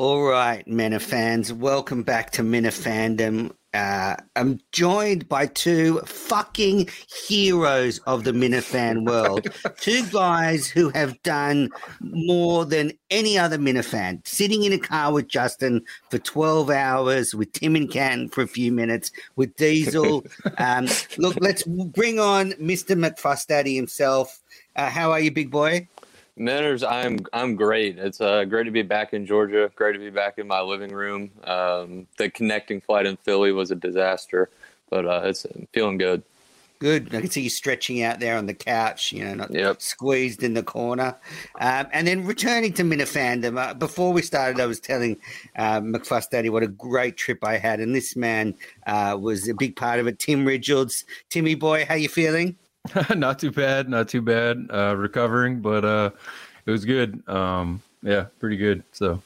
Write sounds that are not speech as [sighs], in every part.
All right, fans, welcome back to Minifandom. Uh, I'm joined by two fucking heroes of the Minifan world. [laughs] two guys who have done more than any other Minifan. Sitting in a car with Justin for 12 hours, with Tim and Canton for a few minutes, with Diesel. [laughs] Um, look, let's bring on Mr. McFuss himself. Uh, how are you, big boy? Menners, I'm I'm great. It's uh, great to be back in Georgia. Great to be back in my living room. Um, the connecting flight in Philly was a disaster, but uh, it's feeling good. Good. I can see you stretching out there on the couch, you know, not yep. squeezed in the corner. Um, and then returning to Minifandom, uh, before we started, I was telling uh, McFuss Daddy what a great trip I had. And this man uh, was a big part of it. Tim Richards. Timmy boy, how you feeling? [laughs] not too bad, not too bad. Uh, recovering, but uh, it was good. Um, yeah, pretty good. So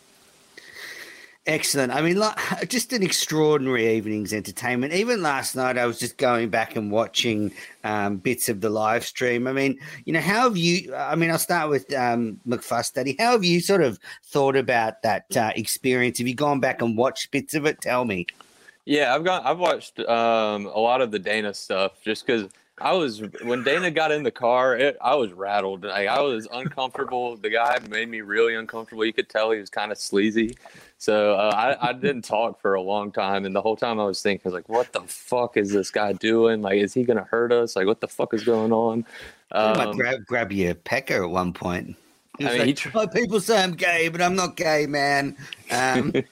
excellent. I mean, like, [laughs] just an extraordinary evening's entertainment. Even last night, I was just going back and watching um, bits of the live stream. I mean, you know, how have you? I mean, I'll start with um, McFuss Daddy. How have you sort of thought about that uh, experience? Have you gone back and watched bits of it? Tell me. Yeah, I've got. I've watched um, a lot of the Dana stuff just because I was when Dana got in the car, it, I was rattled. Like, I was uncomfortable. The guy made me really uncomfortable. You could tell he was kind of sleazy. So uh, I, I didn't talk for a long time, and the whole time I was thinking, I was like, "What the fuck is this guy doing? Like, is he gonna hurt us? Like, what the fuck is going on?" Um, grab grab your pecker at one point. I mean, like, tr- oh, people say I'm gay, but I'm not gay, man. Um, [laughs]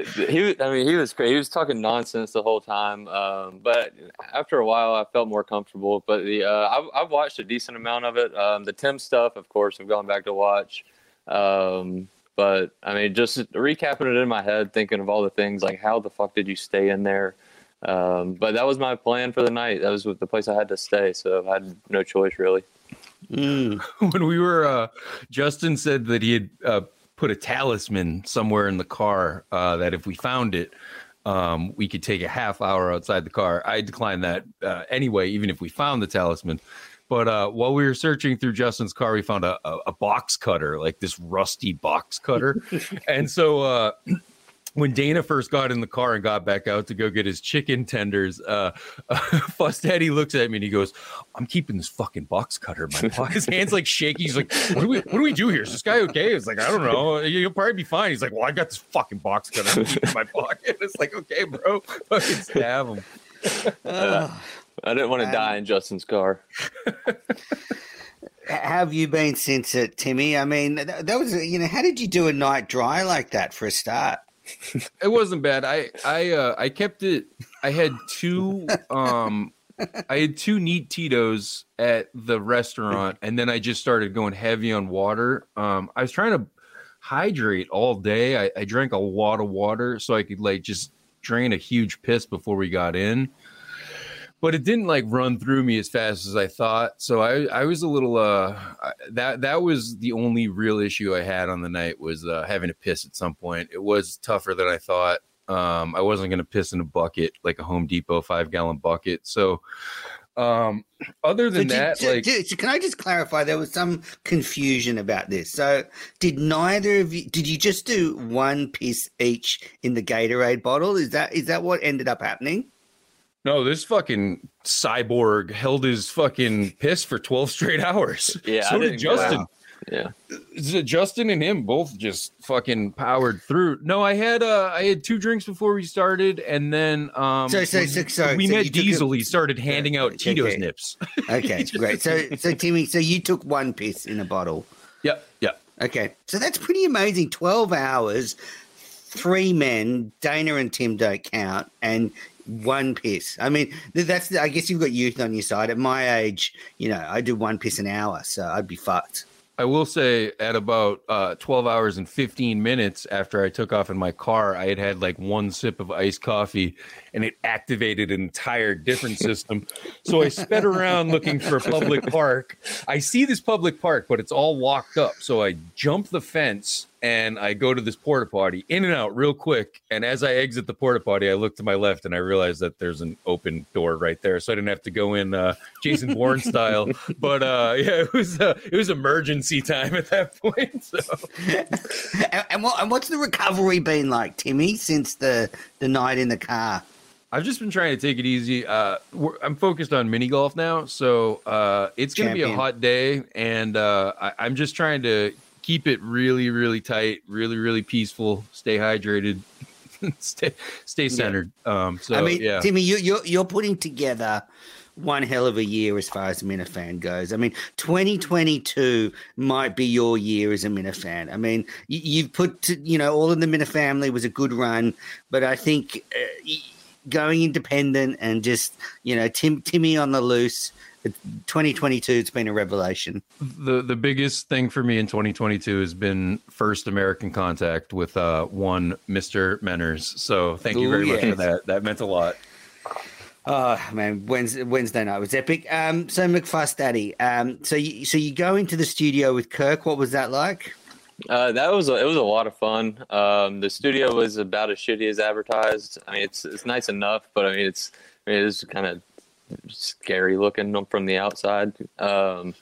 he, I mean, he was great. He was talking nonsense the whole time. Um, but after a while, I felt more comfortable. But the uh, I've, I've, watched a decent amount of it. Um, the Tim stuff, of course, I've gone back to watch. Um, but I mean, just recapping it in my head, thinking of all the things like how the fuck did you stay in there? Um, but that was my plan for the night. That was the place I had to stay, so I had no choice really. Mm. [laughs] when we were, uh, Justin said that he had uh, put a talisman somewhere in the car uh, that if we found it, um, we could take a half hour outside the car. I declined that uh, anyway, even if we found the talisman. But uh, while we were searching through Justin's car, we found a, a, a box cutter, like this rusty box cutter. [laughs] and so uh, when Dana first got in the car and got back out to go get his chicken tenders, uh, uh Fuss Daddy looks at me and he goes, "I'm keeping this fucking box cutter in my pocket." His hands like shaky. He's like, "What do we? What do we do here? Is this guy okay?" It's like, "I don't know. You'll probably be fine." He's like, "Well, I got this fucking box cutter in my pocket." It's like, "Okay, bro, fucking stab him." Uh, I didn't want to um, die in Justin's car. have you been since it, Timmy? I mean, that, that was you know, how did you do a night dry like that for a start? It wasn't bad. I I uh, I kept it. I had two um I had two neat Tito's at the restaurant, and then I just started going heavy on water. Um, I was trying to hydrate all day. I, I drank a lot of water so I could like just drain a huge piss before we got in but it didn't like run through me as fast as I thought. So I, I was a little uh that that was the only real issue I had on the night was uh, having to piss at some point. It was tougher than I thought. Um, I wasn't going to piss in a bucket like a Home Depot five gallon bucket. So um other than so that like can i just clarify there was some confusion about this so did neither of you did you just do one piss each in the gatorade bottle is that is that what ended up happening no, this fucking cyborg held his fucking piss for 12 straight hours. [laughs] Yeah. So did Justin. Yeah. Justin and him both just fucking powered through. No, I had uh I had two drinks before we started, and then um so, so, so, sorry, we so met Diesel. A, he started handing out okay, Tito's nips. Okay, [laughs] great. So so Timmy, so you took one piss in a bottle. Yep. Yep. Okay. So that's pretty amazing. 12 hours, three men, Dana and Tim don't count, and one piss. I mean, that's I guess you've got youth on your side. At my age, you know, I do one piss an hour, so I'd be fucked. I will say, at about uh, 12 hours and 15 minutes after I took off in my car, I had had like one sip of iced coffee and it activated an entire different [laughs] system. So I sped around looking for a public [laughs] park. I see this public park, but it's all locked up. So I jump the fence and I go to this porta potty, in and out real quick. And as I exit the porta potty, I look to my left and I realize that there's an open door right there, so I didn't have to go in uh, Jason Bourne [laughs] style. But uh, yeah, it was uh, it was emergency time at that point. So, [laughs] and, what, and what's the recovery been like, Timmy, since the the night in the car? I've just been trying to take it easy. Uh, I'm focused on mini golf now, so uh, it's going to be a hot day, and uh, I, I'm just trying to keep it really, really tight, really, really peaceful. Stay hydrated, [laughs] stay stay centered. Yeah. Um, so I mean, yeah. Timmy, you, you're you're putting together one hell of a year as far as a Minifan goes. I mean, 2022 might be your year as a Minifan. I mean, you, have put, to, you know, all in the Minifamily family was a good run, but I think uh, going independent and just you know Tim Timmy on the loose. 2022 it's been a revelation the the biggest thing for me in 2022 has been first american contact with uh one mr menners so thank you very Ooh, much for that that meant a lot Oh man, Wednesday, Wednesday night was epic. Um, so McFuss Daddy, um, so you so you go into the studio with Kirk. What was that like? Uh, that was a, it was a lot of fun. Um, the studio was about as shitty as advertised. I mean, it's it's nice enough, but I mean, it's I mean, it's kind of scary looking from the outside. Um,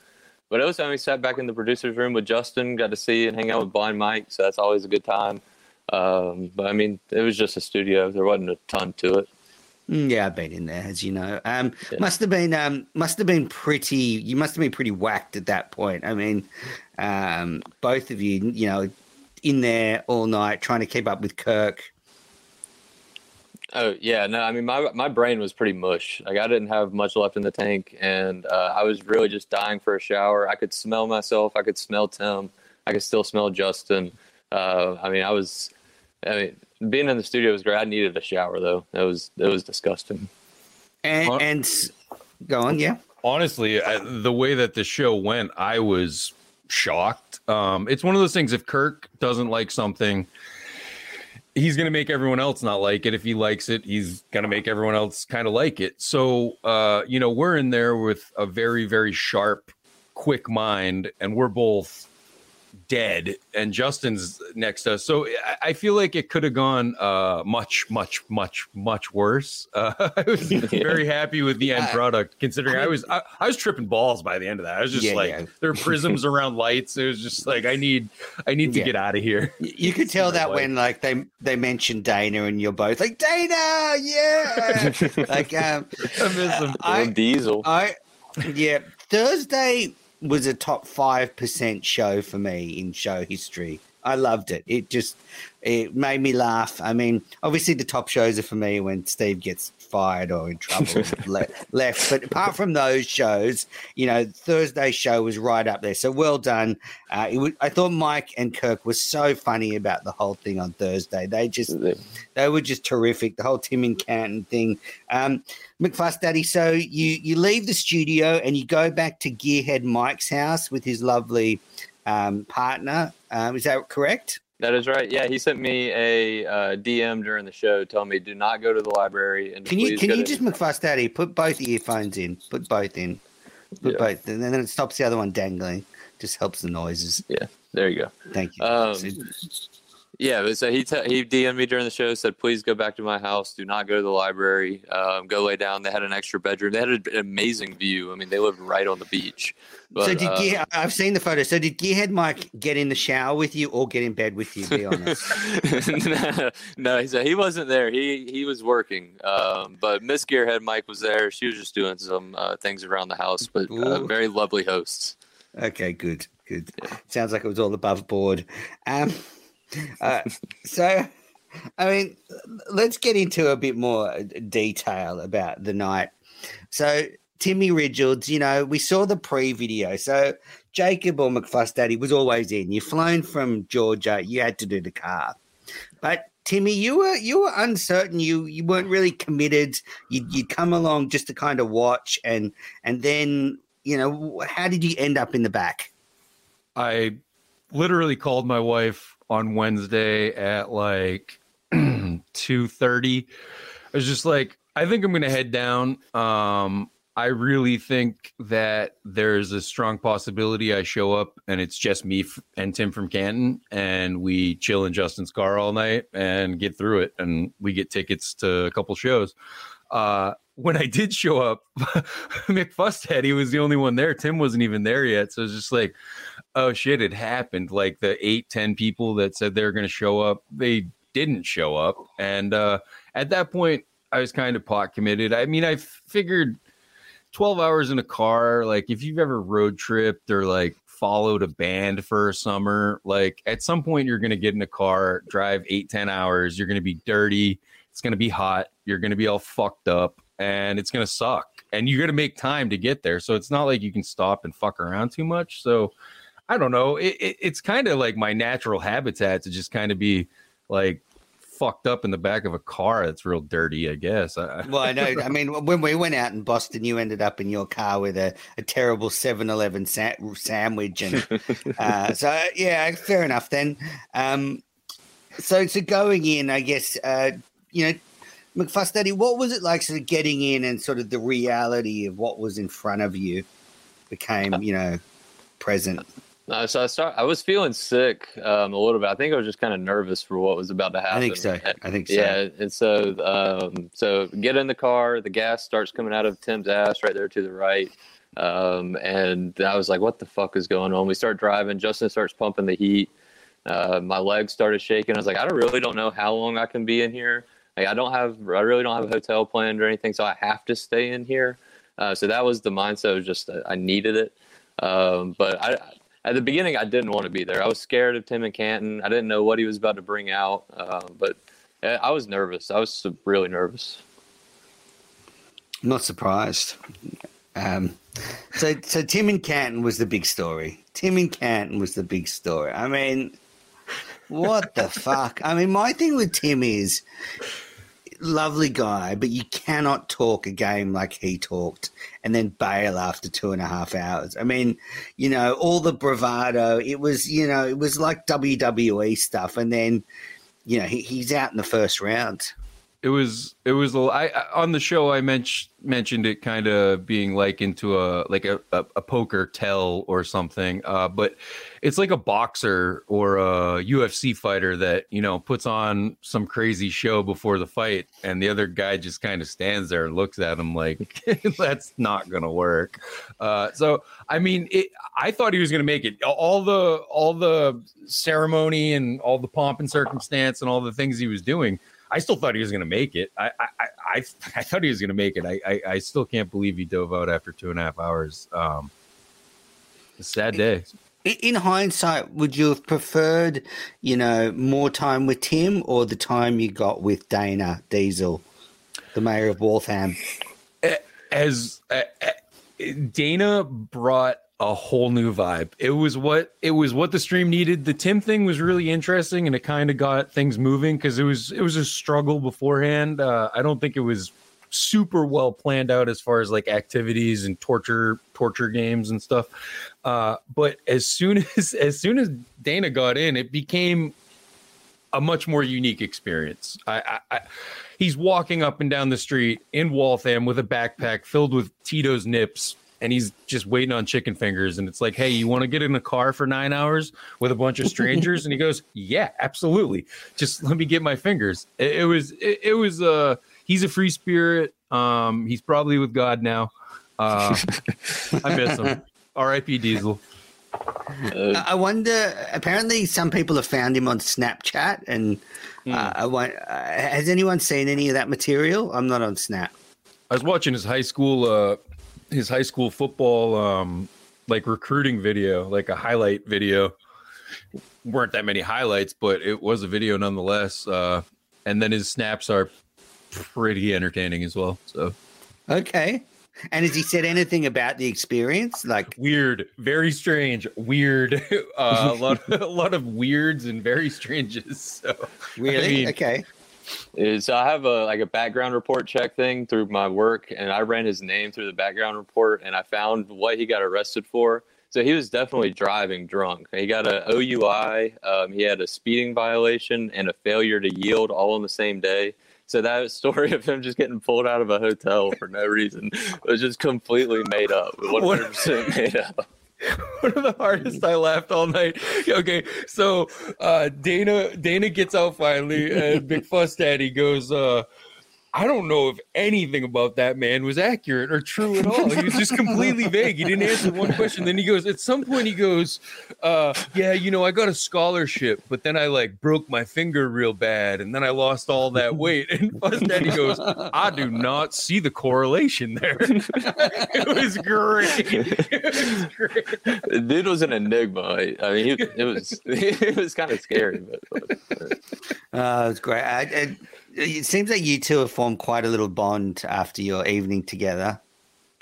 but it was time we sat back in the producer's room with Justin, got to see and hang out with Blind Mike, so that's always a good time. Um, but I mean, it was just a studio. There wasn't a ton to it. Mm, yeah, I've been in there, as you know. Um, yeah. Must have been um, must have been pretty. You must have been pretty whacked at that point. I mean, um, both of you, you know, in there all night trying to keep up with Kirk. Oh yeah, no, I mean my my brain was pretty mush. Like I didn't have much left in the tank, and uh, I was really just dying for a shower. I could smell myself. I could smell Tim. I could still smell Justin. Uh, I mean, I was. I mean, being in the studio was great. I needed a shower though. It was it was disgusting. And, and go on, yeah. Honestly, I, the way that the show went, I was shocked. Um, it's one of those things. If Kirk doesn't like something, he's going to make everyone else not like it. If he likes it, he's going to make everyone else kind of like it. So, uh, you know, we're in there with a very, very sharp, quick mind, and we're both dead and Justin's next to us. So I, feel like it could have gone uh, much, much, much, much worse. [laughs] Uh, I was [laughs] yeah. very happy with the end product, considering I, I was I, I, was tripping balls by the end of that. I was just yeah, like, yeah. there are prisms [laughs] around lights. It was just like I need I need to get out of here. You could tell that when like they they mentioned Dana and you're both like Dana, yeah. like um, I miss him. I, Diesel. I yeah. Thursday was a top 5% show for me in show history. I loved it. It just it made me laugh. I mean, obviously the top shows are for me when Steve gets fired or in trouble [laughs] left. But apart from those shows, you know, Thursday show was right up there. So well done. Uh, was, I thought Mike and Kirk were so funny about the whole thing on Thursday. They just they were just terrific. The whole Tim and Canton thing. Um, McFuss Daddy. So you you leave the studio and you go back to Gearhead Mike's house with his lovely um, partner. Um, is that correct? That is right. Yeah, he sent me a uh, DM during the show, telling me do not go to the library. And can you can you just McFuss Daddy put both earphones in? Put both in. Put yeah. both, and then it stops the other one dangling. Just helps the noises. Yeah, there you go. Thank you. Um, yeah, so he t- he DM'd me during the show, said, "Please go back to my house. Do not go to the library. Um, go lay down." They had an extra bedroom. They had an amazing view. I mean, they lived right on the beach. But, so did uh, Gear, I've seen the photo. So did Gearhead Mike get in the shower with you or get in bed with you? Be [laughs] honest. [laughs] no, so he wasn't there. He he was working. Um, but Miss Gearhead Mike was there. She was just doing some uh, things around the house. But uh, very lovely hosts. Okay, good, good. Yeah. Sounds like it was all above board. Um, uh, so, I mean, let's get into a bit more detail about the night. So, Timmy Richards, you know, we saw the pre video. So, Jacob or McFuss Daddy was always in. You've flown from Georgia, you had to do the car. But Timmy, you were you were uncertain. You you weren't really committed. You'd, you'd come along just to kind of watch, and and then you know, how did you end up in the back? I literally called my wife on Wednesday at like 2:30. I was just like, I think I'm to head down. Um, I really think that there's a strong possibility I show up and it's just me and Tim from Canton and we chill in Justin's car all night and get through it and we get tickets to a couple shows. Uh, when I did show up, [laughs] McFuss Daddy, he was the only one there. Tim wasn't even there yet. So it's just like, oh shit, it happened. Like the eight, ten people that said they were going to show up, they didn't show up. And uh, at that point, I was kind of pot committed. I mean, I figured 12 hours in a car, like if you've ever road tripped or like followed a band for a summer, like at some point you're going to get in a car, drive eight, 10 hours. You're going to be dirty. It's going to be hot. You're going to be all fucked up and it's going to suck. And you're going to make time to get there. So it's not like you can stop and fuck around too much. So I don't know. It, it, it's kind of like my natural habitat to just kind of be like fucked up in the back of a car that's real dirty, I guess. [laughs] well, I know. I mean, when we went out in Boston, you ended up in your car with a, a terrible 7 Eleven sa- sandwich. And [laughs] uh, so, yeah, fair enough then. Um, so, so going in, I guess, uh, you know, McFuss Daddy, what was it like sort of getting in and sort of the reality of what was in front of you became, you know, present? No, so I start. I was feeling sick um, a little bit. I think I was just kind of nervous for what was about to happen. I think so. I think so. Yeah, and so um, so get in the car. The gas starts coming out of Tim's ass right there to the right, um, and I was like, "What the fuck is going on?" We start driving. Justin starts pumping the heat. Uh, my legs started shaking. I was like, "I don't really don't know how long I can be in here. Like, I don't have. I really don't have a hotel planned or anything, so I have to stay in here." Uh, so that was the mindset. Was just uh, I needed it. Um, but I, at the beginning, I didn't want to be there. I was scared of Tim and Canton. I didn't know what he was about to bring out, uh, but I was nervous. I was really nervous. I'm not surprised. Um, so, so Tim and Canton was the big story. Tim and Canton was the big story. I mean, what the fuck? I mean, my thing with Tim is lovely guy, but you cannot talk a game like he talked and then bail after two and a half hours. I mean, you know, all the bravado. It was, you know, it was like WWE stuff, and then, you know, he, he's out in the first round it was it was I on the show I mentioned mentioned it kind of being like into a like a, a, a poker tell or something uh, but it's like a boxer or a UFC fighter that you know puts on some crazy show before the fight and the other guy just kind of stands there and looks at him like [laughs] that's not gonna work. Uh, so I mean it, I thought he was gonna make it. All the all the ceremony and all the pomp and circumstance and all the things he was doing I still thought he was going to make it. I, I, I, I, [laughs] thought he was going to make it. I, I, I, still can't believe he dove out after two and a half hours. Um, a sad day. In hindsight, would you have preferred, you know, more time with Tim or the time you got with Dana Diesel, the mayor of Waltham? As uh, Dana brought a whole new vibe. It was what it was what the stream needed. The Tim thing was really interesting, and it kind of got things moving because it was it was a struggle beforehand. Uh, I don't think it was super well planned out as far as like activities and torture torture games and stuff. Uh, but as soon [laughs] as as soon as Dana got in, it became a much more unique experience. I, I, I he's walking up and down the street in Waltham with a backpack filled with Tito's nips and he's just waiting on chicken fingers and it's like hey you want to get in a car for nine hours with a bunch of strangers and he goes yeah absolutely just let me get my fingers it, it was it, it, was uh he's a free spirit um he's probably with god now uh i miss him [laughs] rip diesel uh, I wonder. Apparently, some people have found him on Snapchat, and mm. uh, I want, uh, has anyone seen any of that material? I'm not on Snap. I was watching his high school uh, his high school football um like recruiting video, like a highlight video. weren't that many highlights, but it was a video nonetheless. Uh, and then his snaps are pretty entertaining as well. So, okay. And has he said anything about the experience? Like weird, very strange, weird, [laughs] uh, a lot, [laughs] a lot of weirds and very [laughs] stranges. So, really, I mean, okay is I have a like a background report check thing through my work, and I ran his name through the background report, and I found what he got arrested for. So he was definitely driving drunk. He got a OUI, um, he had a speeding violation, and a failure to yield all on the same day. So that story of him just getting pulled out of a hotel for no reason was just completely made up, [laughs] one hundred percent made up. [laughs] one of the hardest I laughed all night. [laughs] Okay, so uh, Dana Dana gets out finally, and Big Fuss Daddy goes, uh, I don't know if anything about that man was accurate or true at all. He was just completely [laughs] vague. He didn't answer one question. Then he goes, at some point, he goes, uh, Yeah, you know, I got a scholarship, but then I like broke my finger real bad and then I lost all that [laughs] weight. And [laughs] Fuss Daddy goes, I do not see the correlation there. it was great. It was great. Dude was an enigma. I I mean, he, it was it was kind of scary, but, but Oh, it's great. I, I, it seems like you two have formed quite a little bond after your evening together.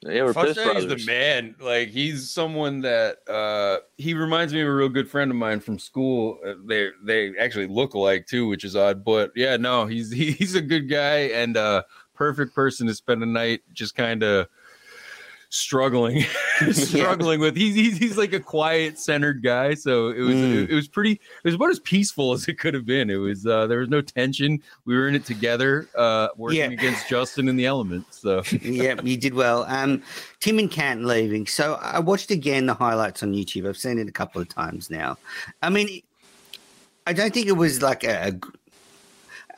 yeah, we're Fuss Piss Daddy's brothers. the man. Like he's someone that uh he reminds me of a real good friend of mine from school. Uh, they they actually look alike too, which is odd. But yeah, no, he's he, [laughs] he's a good guy and uh perfect person to spend a night just kind of struggling [laughs] [laughs] struggling with he's, he's he's like a quiet centered guy so it was Mm. it, was pretty it was about as peaceful [laughs] as it could have been it was uh there was no tension we were in it together uh working Yeah. against justin in the elements so yeah, you did well. Um, Tim and Canton leaving. So I watched again the highlights on YouTube. I've seen it a couple of times now. I mean, I don't think it was like a. a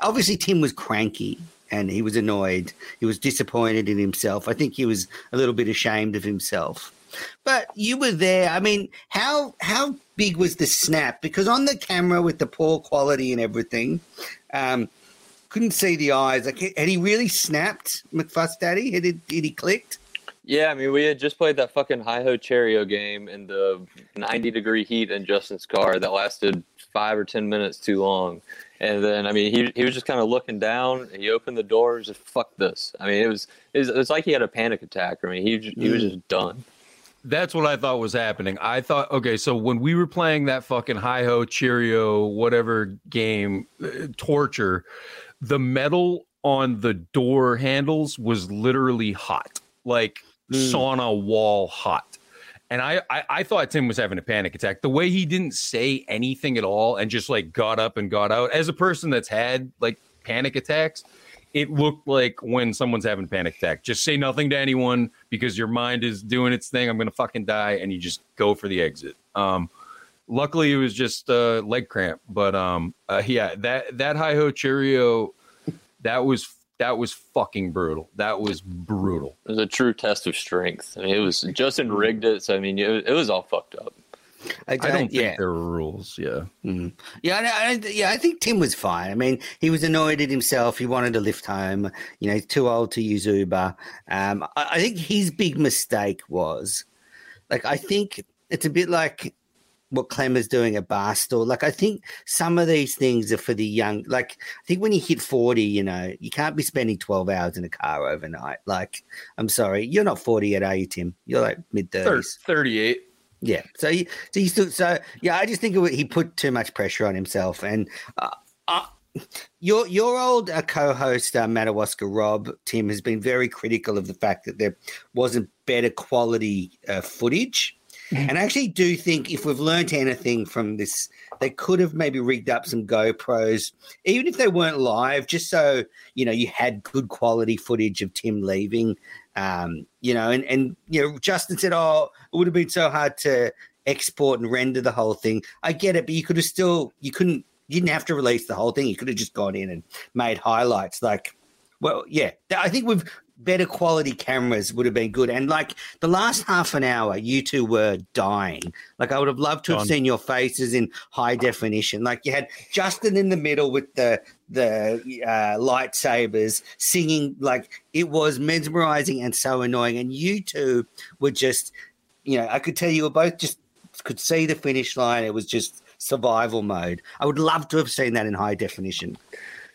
obviously, Tim was cranky and he was annoyed. He was disappointed in himself. I think he was a little bit ashamed of himself. But you were there. I mean, how how big was the snap? Because on the camera with the poor quality and everything, um, couldn't see the eyes. Like, had he really snapped, McFuss Daddy? Had, it, had he clicked? Yeah, I mean, we had just played that fucking hi ho Cherry-O game in the 90 degree heat in Justin's car that lasted five or 10 minutes too long. And then, I mean, he, he was just kind of looking down. He opened the doors, just fuck this. I mean, it was, it was, it was like he had a panic attack. I mean, he, he was Mm. just done. That's what I thought was happening. I thought, okay, so when we were playing that fucking hi ho Cherry-O, whatever game, uh, torture, the metal on the door handles was literally hot, like Mm. sauna wall hot. And I, I, I thought Tim was having a panic attack. The way he didn't say anything at all and just like got up and got out, as a person that's had like panic attacks, it looked like when someone's having a panic attack. Just say nothing to anyone because your mind is doing its thing. I'm gonna fucking die, and you just go for the exit. Um, luckily, it was just uh, leg cramp, but um, uh, yeah, that that hi ho Cherry-O, that was that was fucking brutal. That was brutal. It was a true test of strength. I mean, it was, Justin rigged it. So, I mean, it, it was all fucked up. I I don't think yeah. there were rules. Yeah, Mm. Yeah, I, I, yeah, I think Tim was fine. I mean, he was annoyed at himself. He wanted to lift home. You know, he's too old to use Uber. Um, I, I think his big mistake was, like, I think it's a bit like what Clem is doing at Barstool. Like, I think some of these things are for the young. Like, I think when you hit 40, you know, you can't be spending 12 hours in a car overnight. Like, I'm sorry, you're not 40 yet, are you, Tim? You're like mid 30s. thirty-eight. Yeah. So he, so he still, so yeah, I just think it, he put too much pressure on himself. And uh, uh, your your old uh, co-host uh, Madawaska Rob Tim has been very critical of the fact that there wasn't better quality uh, footage. And I actually do think if we've learnt anything from this, they could have maybe rigged up some GoPros, even if they weren't live, just so you know you had good quality footage of Tim leaving. Um, you know, and and you know, Justin said, "Oh, it would have been so hard to export and render the whole thing." I get it, but you could have still you couldn't you didn't have to release the whole thing. You could have just gone in and made highlights. Like, well, yeah, I think with better quality cameras would have been good. And like the last half an hour, you two were dying. Like I would have loved to have Done. seen your faces in high definition. Like you had Justin in the middle with the the uh, lightsabers singing. Like it was mesmerizing and so annoying. And you two were just, you know, I could tell you were both just could see the finish line. It was just survival mode. I would love to have seen that in high definition.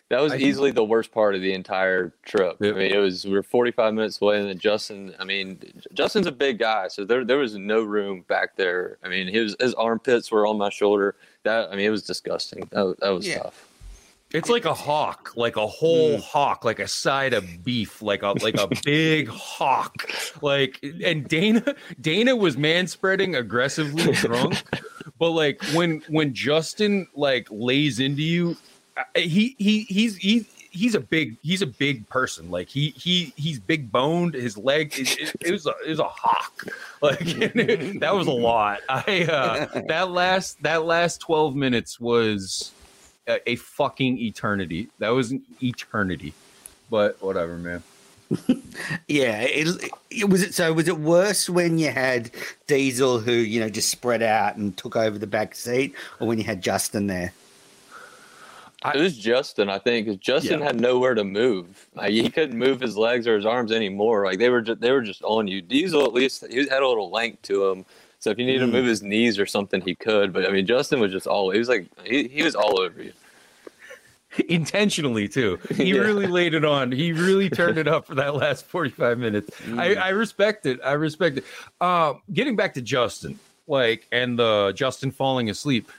That was I- easily the worst part of the entire trip. Yep. I mean, it was we were 45 minutes away, and then Justin. I mean, Justin's a big guy, so there there was no room back there. I mean, his his armpits were on my shoulder. That I mean, it was disgusting. That, was- that was Yeah. tough. It's like a hawk, like a whole mm. hawk, like a side of beef, like a like a [laughs] big hawk. Like and Dana Dana was man spreading aggressively [laughs] drunk, but like when when Justin like lays into you, he he he's he's he's a big he's a big person. Like he he he's big boned. His leg it, it, it was a it was a hawk. [laughs] Like [laughs] that was a lot. I uh, [laughs] that last that last twelve minutes was a, a fucking eternity. That was an eternity. but whatever, man. Yeah, it, it was it. So was it worse when you had Diesel, who you know just spread out and took over the back seat, or when you had Justin there? It was Justin, I think, because Justin Yeah. had nowhere to move. Like, he couldn't move his legs or his arms anymore. Like they were, just, they were just on you. Diesel, at least, he had a little length to him. So if you needed Mm. to move his knees or something, he could. But I mean, Justin was just all. He was like, he, he was all over you. [laughs] Intentionally too. [laughs] He Yeah. really laid it on. He really [laughs] turned it up for that last 45 minutes. I, I respect it. I respect it. Uh, getting back to Justin, like, and the Justin falling asleep.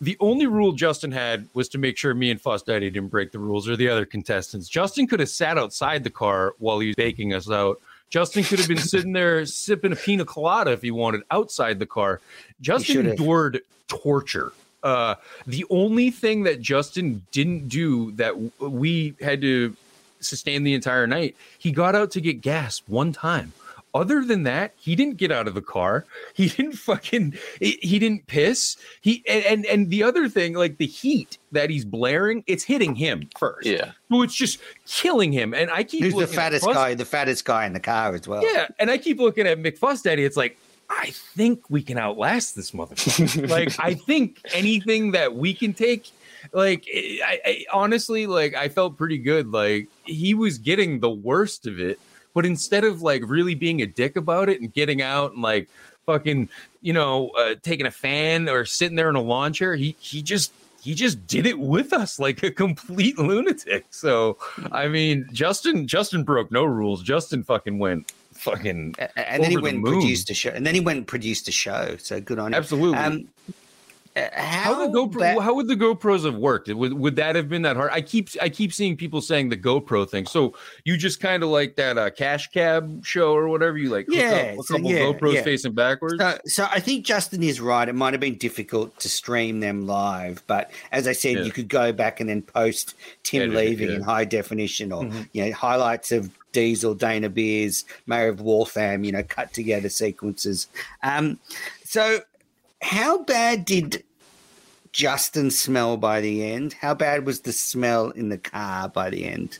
The only rule Justin had was to make sure me and Fuss Daddy didn't break the rules or the other contestants. Justin could have sat outside the car while he was baking us out. Justin could have been [laughs] sitting there sipping a pina colada if he wanted outside the car. Justin endured torture. Uh, the only thing that Justin didn't do that we had to sustain the entire night, he got out to get gas one time. Other than that, he didn't get out of the car. He [laughs] didn't fucking. He, he didn't piss. He and, and and the other thing, like the heat that he's blaring, it's hitting him first. Yeah. So it's just killing him. And I keep Who's the looking at fattest Fuss- guy? The fattest guy in the car as well. yeah, and I keep looking at McFuss Daddy. It's like I think we can outlast this motherfucker. [laughs] like I think anything that we can take. Like I, I honestly, like I felt pretty good. Like he was getting the worst of it, but instead of like really being a dick about it and getting out and like fucking, you know, uh, taking a fan or sitting there in a lawn chair, he he just he just did it with us like a complete lunatic. So I mean, Justin Justin broke no rules. Justin fucking went fucking And then he the went and produced a show. And then he went and produced a show. So good on him. absolutely. Um, how, how the GoPro? ba- how would the GoPros have worked? Would would that have been that hard? I keep I keep seeing people saying the GoPro thing. So you just kind of like that uh, cash cab show or whatever. You like Yeah, up a so couple yeah, GoPros yeah. facing backwards. So, so I think Justin is right. It might have been difficult to stream them live, but as I said, Yeah. you could go back and then post Tim Edit leaving in high definition, or Mhm. you know highlights of Diesel, Dana Beers, Mayor of Waltham, you know, cut together sequences. Um, so how bad did Justin smell by the end? How bad was the smell in the car by the end?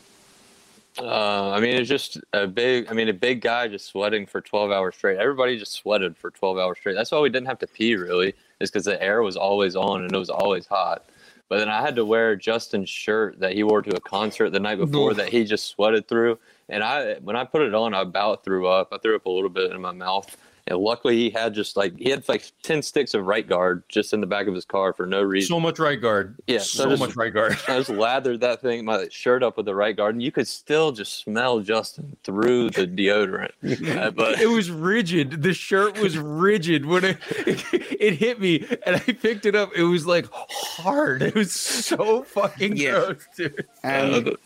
Uh, I mean, it's just a big. I mean, a big guy just sweating for twelve hours straight. Everybody just sweated for twelve hours straight. That's why we didn't have to pee really, is because the air was always on and it was always hot. But then I had to wear Justin's shirt that he wore to a concert the night before that he just sweated through. And I, when I put it on, I about threw up. I threw up a little bit in my mouth. And luckily, he had just like he had like ten sticks of right guard just in the back of his car for no reason. so much right guard. Yeah, so so just- much right guard. [laughs] I just lathered that thing, my shirt up with the right guard, and you could still just smell Justin through the deodorant. [laughs] Uh, but it was rigid. The shirt was rigid when it, [laughs] it hit me, and I picked it up. It was like hard. It was so fucking Yeah. gross, dude. Um,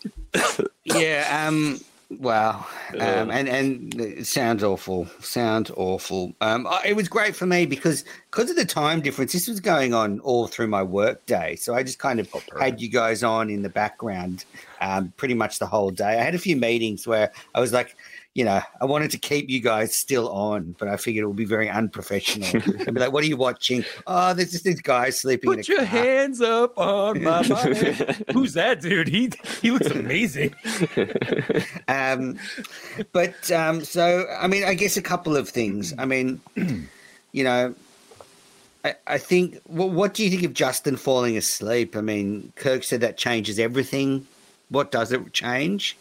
yeah. Um. Wow. Um. And and it sounds awful. Sounds awful. Um. It was great for me because because of the time difference. This was going on all through my work day, so I just kind of had you guys on in the background, um, pretty much the whole day. I had a few meetings where I was like. You know, I wanted to keep you guys still on, but I figured it would be very unprofessional. I'd be like, "What are you watching? Oh, there's just this guy sleeping in Put your car." hands up on my [laughs] body. Who's that dude? He he looks amazing. [laughs] um, but um, so I mean, I guess a couple of things. I mean, [clears throat] you know, I, I think. What do you think of Justin falling asleep? I mean, Kirk said that changes everything. What does it change?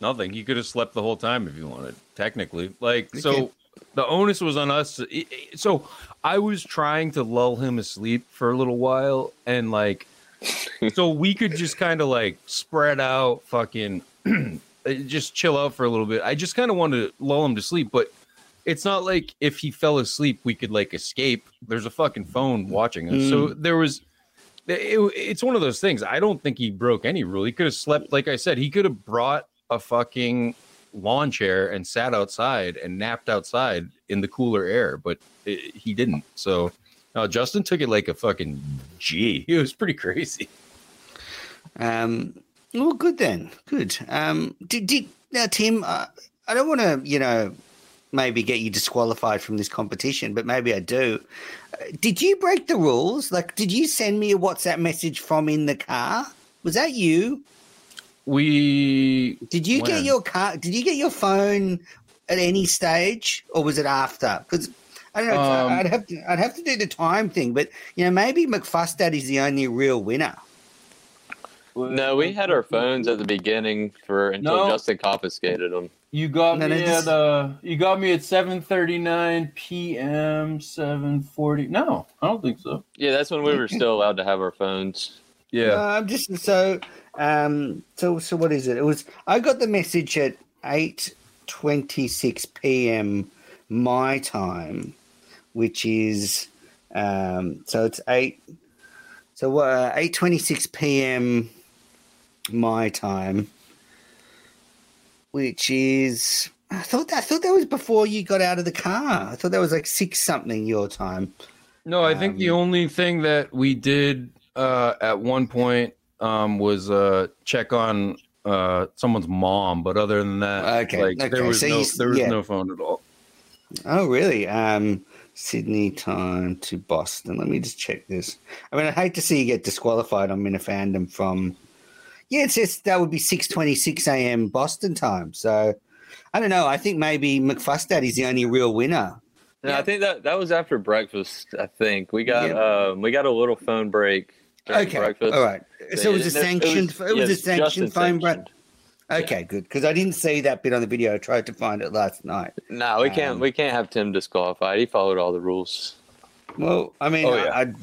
Nothing. He could have slept the whole time if he wanted. Technically, like so, the onus was on us. So I was trying to lull him asleep for a little while, and like, [laughs] so we could just kind of like spread out, fucking, [clears throat] uh, just chill out for a little bit. I just kind of wanted to lull him to sleep, but. It's not like if he fell asleep, we could like escape. There's a fucking phone watching us. So mm. there was it, it's one of those things. I don't think he broke any rule. He could have slept, like I said, he could have brought a fucking lawn chair and sat outside and napped outside in the cooler air, but it, he didn't. So no, Justin took it like a fucking G. [laughs] It was pretty crazy. Um, well, good then. Good. Um, did, did now, Tim? Uh, I don't want to, you know, maybe get you disqualified from this competition, but maybe I do. Uh, did you break the rules? Like, did you send me a WhatsApp message from in the car? Was that you? We Did you get your car? Did you get your phone at any stage, or was it after? Because I don't know. Um, I'd have to. I'd have to do the time thing, but you know, maybe McFustad is the only real winner. No, we had our phones at the beginning for until No. Justin confiscated them. You got me no, this- at uh you got me at 7:39 p.m. 7:40. No, I don't think so. Yeah, that's when we were still allowed to have our phones. Yeah. Uh, I'm just so. Um. So so what is it? It was. I got the message at eight twenty six p.m. my time, which is. Um. So it's eight. So uh, eight twenty six p.m. my time, which is. I thought that, I thought that was before you got out of the car. I thought that was like six something your time. No, I think the Um, only thing that we did uh, at one point um, was uh, check on uh, someone's mom, but other than that, Okay, like there okay, was so no there was yeah. no phone at all. Oh, really? Um, Sydney time to Boston. Let me just check this. I mean, I'd hate to see you get disqualified on Minifandom from. Yeah, it says that would be six twenty six a.m. Boston time. So, I don't know. I think maybe McFustad is the only real winner. And Yeah. I think that that was after breakfast. I think we got Yeah. um, we got a little phone break. Okay, breakfast. all right. So it was a sanctioned. It was, a yes, sanctioned Justin phone break. sanctioned. Okay, good. Because I didn't see that bit on the video. I tried to find it last night. No, we can't. Um, we can't have Tim disqualified. He followed all the rules. Well, I mean, Oh, yeah. I, I,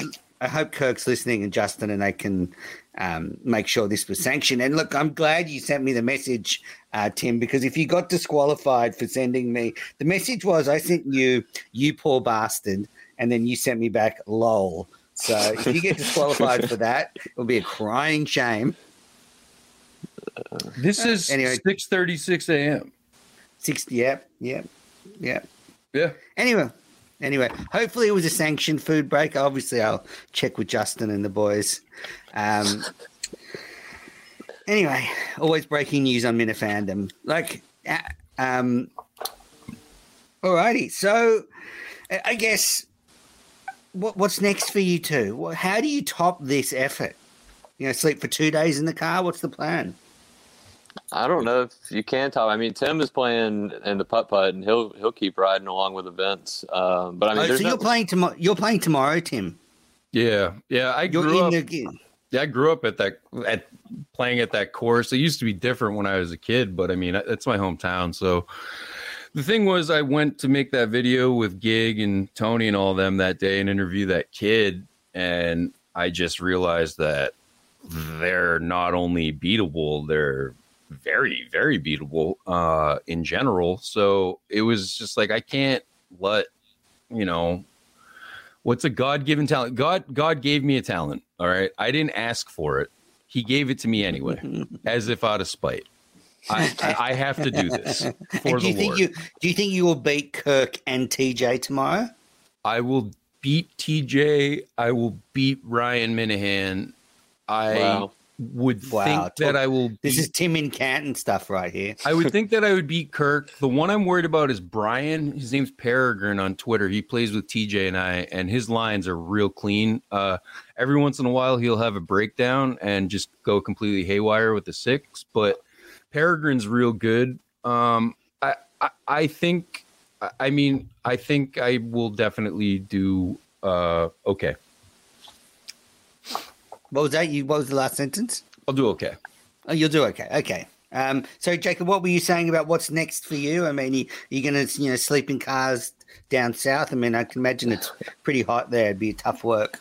I hope Kirk's listening and Justin, and they can um, make sure this was sanctioned. And look, I'm glad you sent me the message, uh, Tim, because if you got disqualified for sending me, the message was I sent you, you poor bastard, and then you sent me back, lol. So if you get disqualified for that, it'll be a crying shame. This is Anyway. 6:36 a.m. 60, yep, yep, yep. Yeah. Anyway, anyway, hopefully it was a sanctioned food break. Obviously, I'll check with Justin and the boys. Um, anyway, always breaking news on Minifandom. Like, uh, um, alrighty. So, I guess what, what's next for you two? How do you top this effort? You know, sleep for two days in the car. What's the plan? I don't know if you can top. I mean, Tim is playing in the putt putt, and he'll he'll keep riding along with events. Um, but I mean, oh, so there's you're no, playing tomorrow. You're playing tomorrow, Tim. Yeah. Yeah, I You're grew up the. Yeah, I grew up at that at playing at that course. It used to be different when I was a kid, but I mean, that's my hometown. So the thing was, I went to make that video with Gig and Tony and all of them that day and interview that kid, and I just realized that they're not only beatable, they're very, very beatable uh, in general. So it was just like I can't let you know what's a god-given talent? God god gave me a talent all right? I didn't ask for it. He gave it to me anyway [laughs] as if out of spite i i, I have to do this [laughs] for And do the you think lord you do you think you will beat Kirk and TJ tomorrow? i will beat tj i will beat ryan Minihane i Wow. would Wow, think talk- that i will This is Tim in Canton stuff right here. I would think that I would beat Kirk. The one I'm worried about is Brian. His name's Peregrine on Twitter. He plays with TJ and I, and his lines are real clean. Uh, every once in a while, he'll have a breakdown and just go completely haywire with the six. But Peregrine's real good. Um, I, I, I think. I- mean, I think I will definitely do uh, okay. What was that? You what was the last sentence? I'll do okay. Oh, you'll do okay. Okay. Um, so Jacob, what were you saying about what's next for you? I mean, you, you're going to you know sleep in cars down south. I mean, I can imagine it's pretty hot there. It'd be tough work.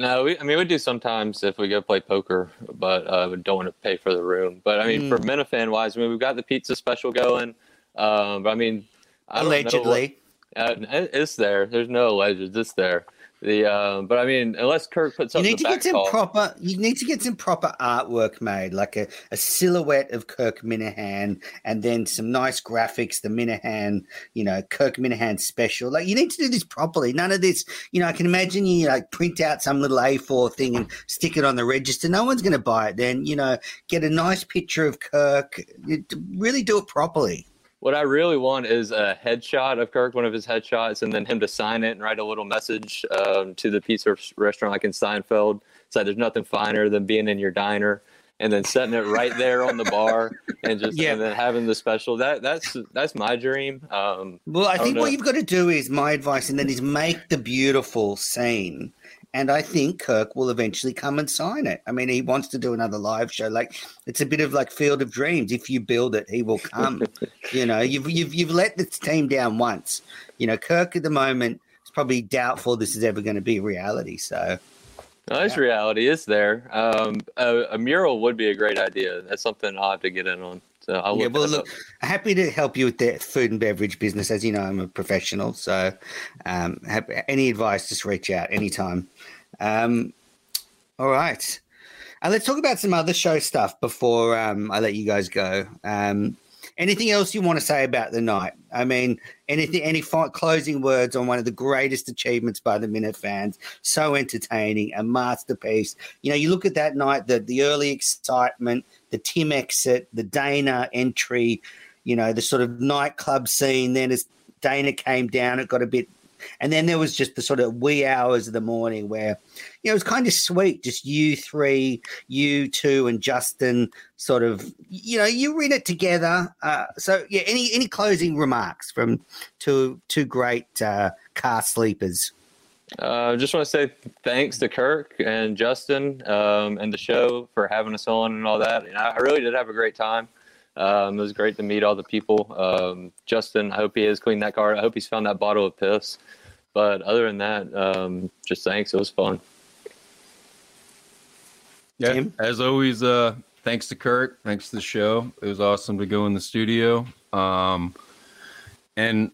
No, we, I mean we do sometimes if we go play poker, but uh, we don't want to pay for the room. But I mean, for Minifan wise, I mean we've got the pizza special going. Um, but I mean, I know what- Allegedly. Uh, it's there. There's no alleged. It's there. The um, but I mean, unless Kirk puts something. You up need the to get some call, proper. You need to get some proper artwork made, like a, a silhouette of Kirk Minihane, and then some nice graphics. The Minihane, you know, Kirk Minihane special. Like you need to do this properly. None of this. You know, I can imagine you like print out some little A4 thing and stick it on the register. No one's going to buy it. Then you know, get a nice picture of Kirk. You- Really do it properly. What I really want is a headshot of Kirk, one of his headshots, and then him to sign it and write a little message um, to the pizza restaurant like in Seinfeld. It's like there's nothing finer than being in your diner and then setting it right there on the bar and just Yeah. and then having the special. That that's that's my dream. Um, Well, I I think what you've got to do is my advice, and then is make the beautiful scene. And I think Kirk will eventually come and sign it. I mean, he wants to do another live show. Like it's a bit of like Field of Dreams. If you build it, he will come. [laughs] you know, you've you've you've let this team down once. You know, Kirk at the moment is probably doubtful this is ever going to be reality. So no, it's reality. is there. Um, a, a mural would be a great idea. That's something I'll have to get in on. So I'll yeah, well, look, up. happy to help you with the food and beverage business. As you know, I'm a professional, so um, happy, any advice, just reach out anytime. Um, all right, And let's talk about some other show stuff before um, I let you guys go. Um, anything else you want to say about the night? I mean, anything, any closing words on one of the greatest achievements by the Minifans? So entertaining, a masterpiece. You know, you look at that night, the the early excitement, the Tim exit, the Dana entry, you know, the sort of nightclub scene. Then as Dana came down, it got a bit, and then there was just the sort of wee hours of the morning where, you know, it was kind of sweet. Just you three, you two, and Justin, sort of, you know, you in it together. Uh, so yeah, any any closing remarks from two two great uh, car sleepers? Uh, just want to say thanks to Kirk and Justin um, and the show for having us on and all that. And I really did have a great time. Um, it was great to meet all the people. Um, Justin, I hope he has cleaned that car. I hope he's found that bottle of piss. But other than that, um, just thanks. It was fun. Yeah, Tim? as always, uh, thanks to Kirk. Thanks to the show. It was awesome to go in the studio. Um, and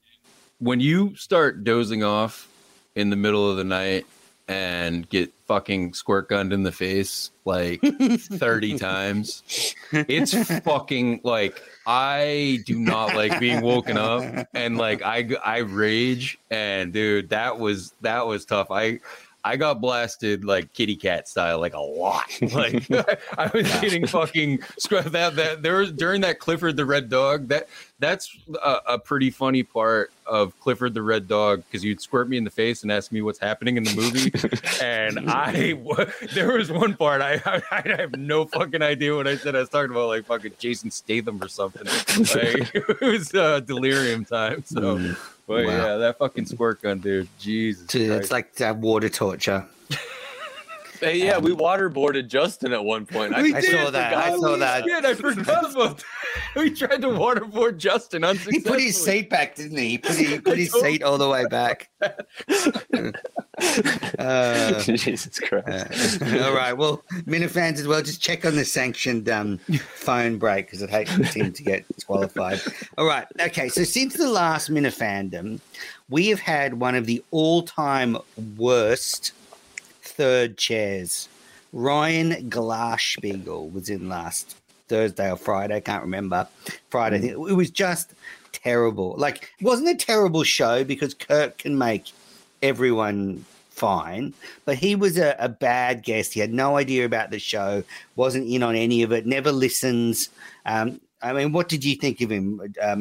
when you start dozing off in the middle of the night and get fucking squirt gunned in the face like [laughs] 30 times, it's fucking like I do not like being woken up and like I I rage and dude that was that was tough. I I got blasted like kitty cat style, like a lot. [laughs] Like [laughs] I was getting fucking. That that there was during that Clifford the Red Dog. That that's a, a pretty funny part of Clifford the Red Dog because you'd squirt me in the face and ask me what's happening in the movie, [laughs] and I w- there was one part I, I I have no fucking idea what I said. I was talking about like fucking Jason Statham or something. Like it was uh, delirium time. So. But Wow. yeah, that fucking squirt gun, dude. Jesus. It's like uh, water torture. [laughs] Hey, yeah, we waterboarded Justin at one point. We I saw that. I saw that. did. I forgot about that. [laughs] We tried to waterboard Justin He put his seat back, didn't he? He put, he [laughs] put his seat all the way back. [laughs] Uh, [laughs] Jesus Christ. uh, all right. Well, Minifans as well. Just check on the sanctioned um, phone break because I'd hate for Tim to get disqualified. All right. Okay. So since the last Minifandom, we have had one of the all-time worst third chairs. Ryan Glasspiegel was in last Thursday or Friday. I can't remember. Friday. I think. It was just terrible. Like, it wasn't a terrible show because Kirk can make everyone fine, but he was a, a bad guest. He had no idea about the show, wasn't in on any of it, never listens. Um, I mean, what did you think of him, uh?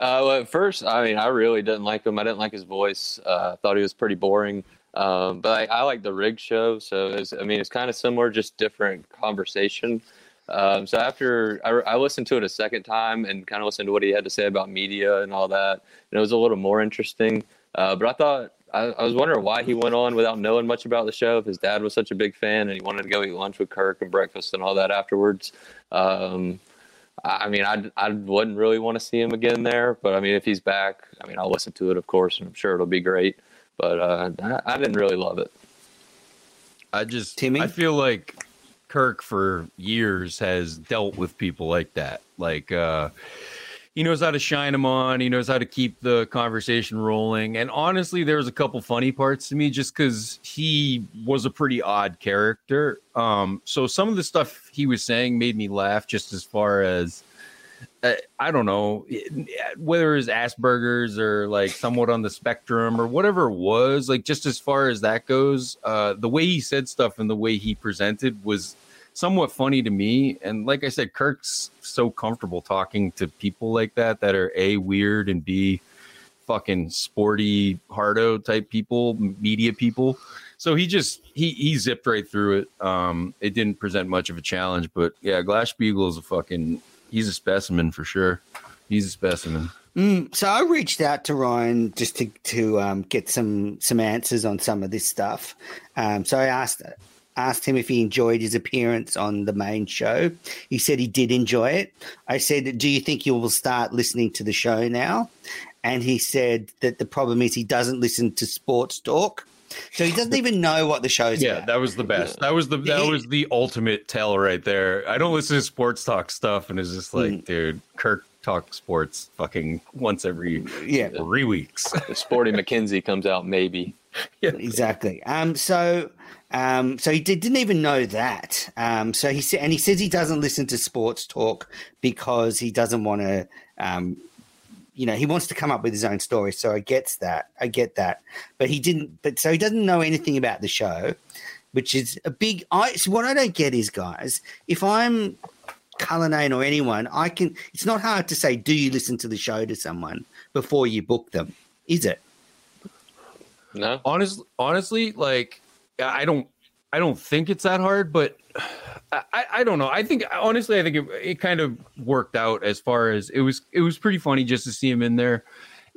Uh, well, at first, I mean, I really didn't like him. I didn't like his voice. Uh, I thought he was pretty boring. Um, but I, I like the rig show, so it's, I mean, it's kind of similar, just different conversation. Um, so after I, I listened to it a second time and kind of listened to what he had to say about media and all that, and it was a little more interesting. Uh, but I thought I, I was wondering why he went on without knowing much about the show. If his dad was such a big fan and he wanted to go eat lunch with Kirk and breakfast and all that afterwards. Um, I I mean, I I wouldn't really want to see him again there, but I mean, if he's back, I mean, I'll listen to it, of course, and I'm sure it'll be great. But uh, I, I didn't really love it. I just, Timmy? I feel like Kirk for years has dealt with people like that. Like, uh, he knows how to shine them on. He knows how to keep the conversation rolling. And honestly, there was a couple funny parts to me just because he was a pretty odd character. Um, so some of the stuff he was saying made me laugh just as far as uh, I don't know whether it's Asperger's or like somewhat on the spectrum or whatever it was. Like just as far as that goes, uh, the way he said stuff and the way he presented was somewhat funny to me. And like I said, Kirk's so comfortable talking to people like that that are a weird and b fucking sporty hardo type people, media people. so he just he he zipped right through it. Um, it didn't present much of a challenge, but yeah, Glasspiegel is a fucking he's a specimen for sure. He's a specimen. Mm, so I reached out to Ryan just to to um, get some some answers on some of this stuff. Um, so I asked asked him if he enjoyed his appearance on the main show. He said he did enjoy it. I said, "Do you think you will start listening to the show now?" And he said that the problem is he doesn't listen to sports talk. So he doesn't [laughs] even know what the show's Yeah, about. that was the best. That was the that was the ultimate tell right there. I don't listen to sports talk stuff, and it's just like, dude, Kirk talk sports fucking once every yeah, three weeks. If Sporty McKenzie comes out, maybe. [laughs] exactly. Um, so, um, so he did, didn't even know that. Um, so he said, and he says he doesn't listen to sports talk because he doesn't want to. Um, you know, he wants to come up with his own story. So I gets that. I get that. But he didn't. But so he doesn't know anything about the show, which is a big. I so what I don't get is, guys, if I'm Cullinane or anyone, I can. It's not hard to say, do you listen to the show to someone before you book them? Is it? No, honestly, honestly, like I don't, I don't think it's that hard, but I, I don't know. I think honestly, I think it, it kind of worked out as far as it was. It was pretty funny just to see him in there,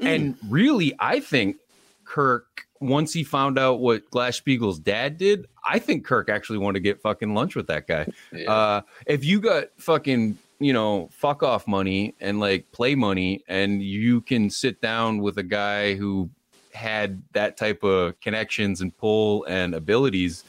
and really, I think Kirk once he found out what Glasspiegel's dad did, I think Kirk actually wanted to get fucking lunch with that guy. Yeah. Uh, if you got fucking you know fuck off money and like play money, and you can sit down with a guy who had that type of connections and pull and abilities.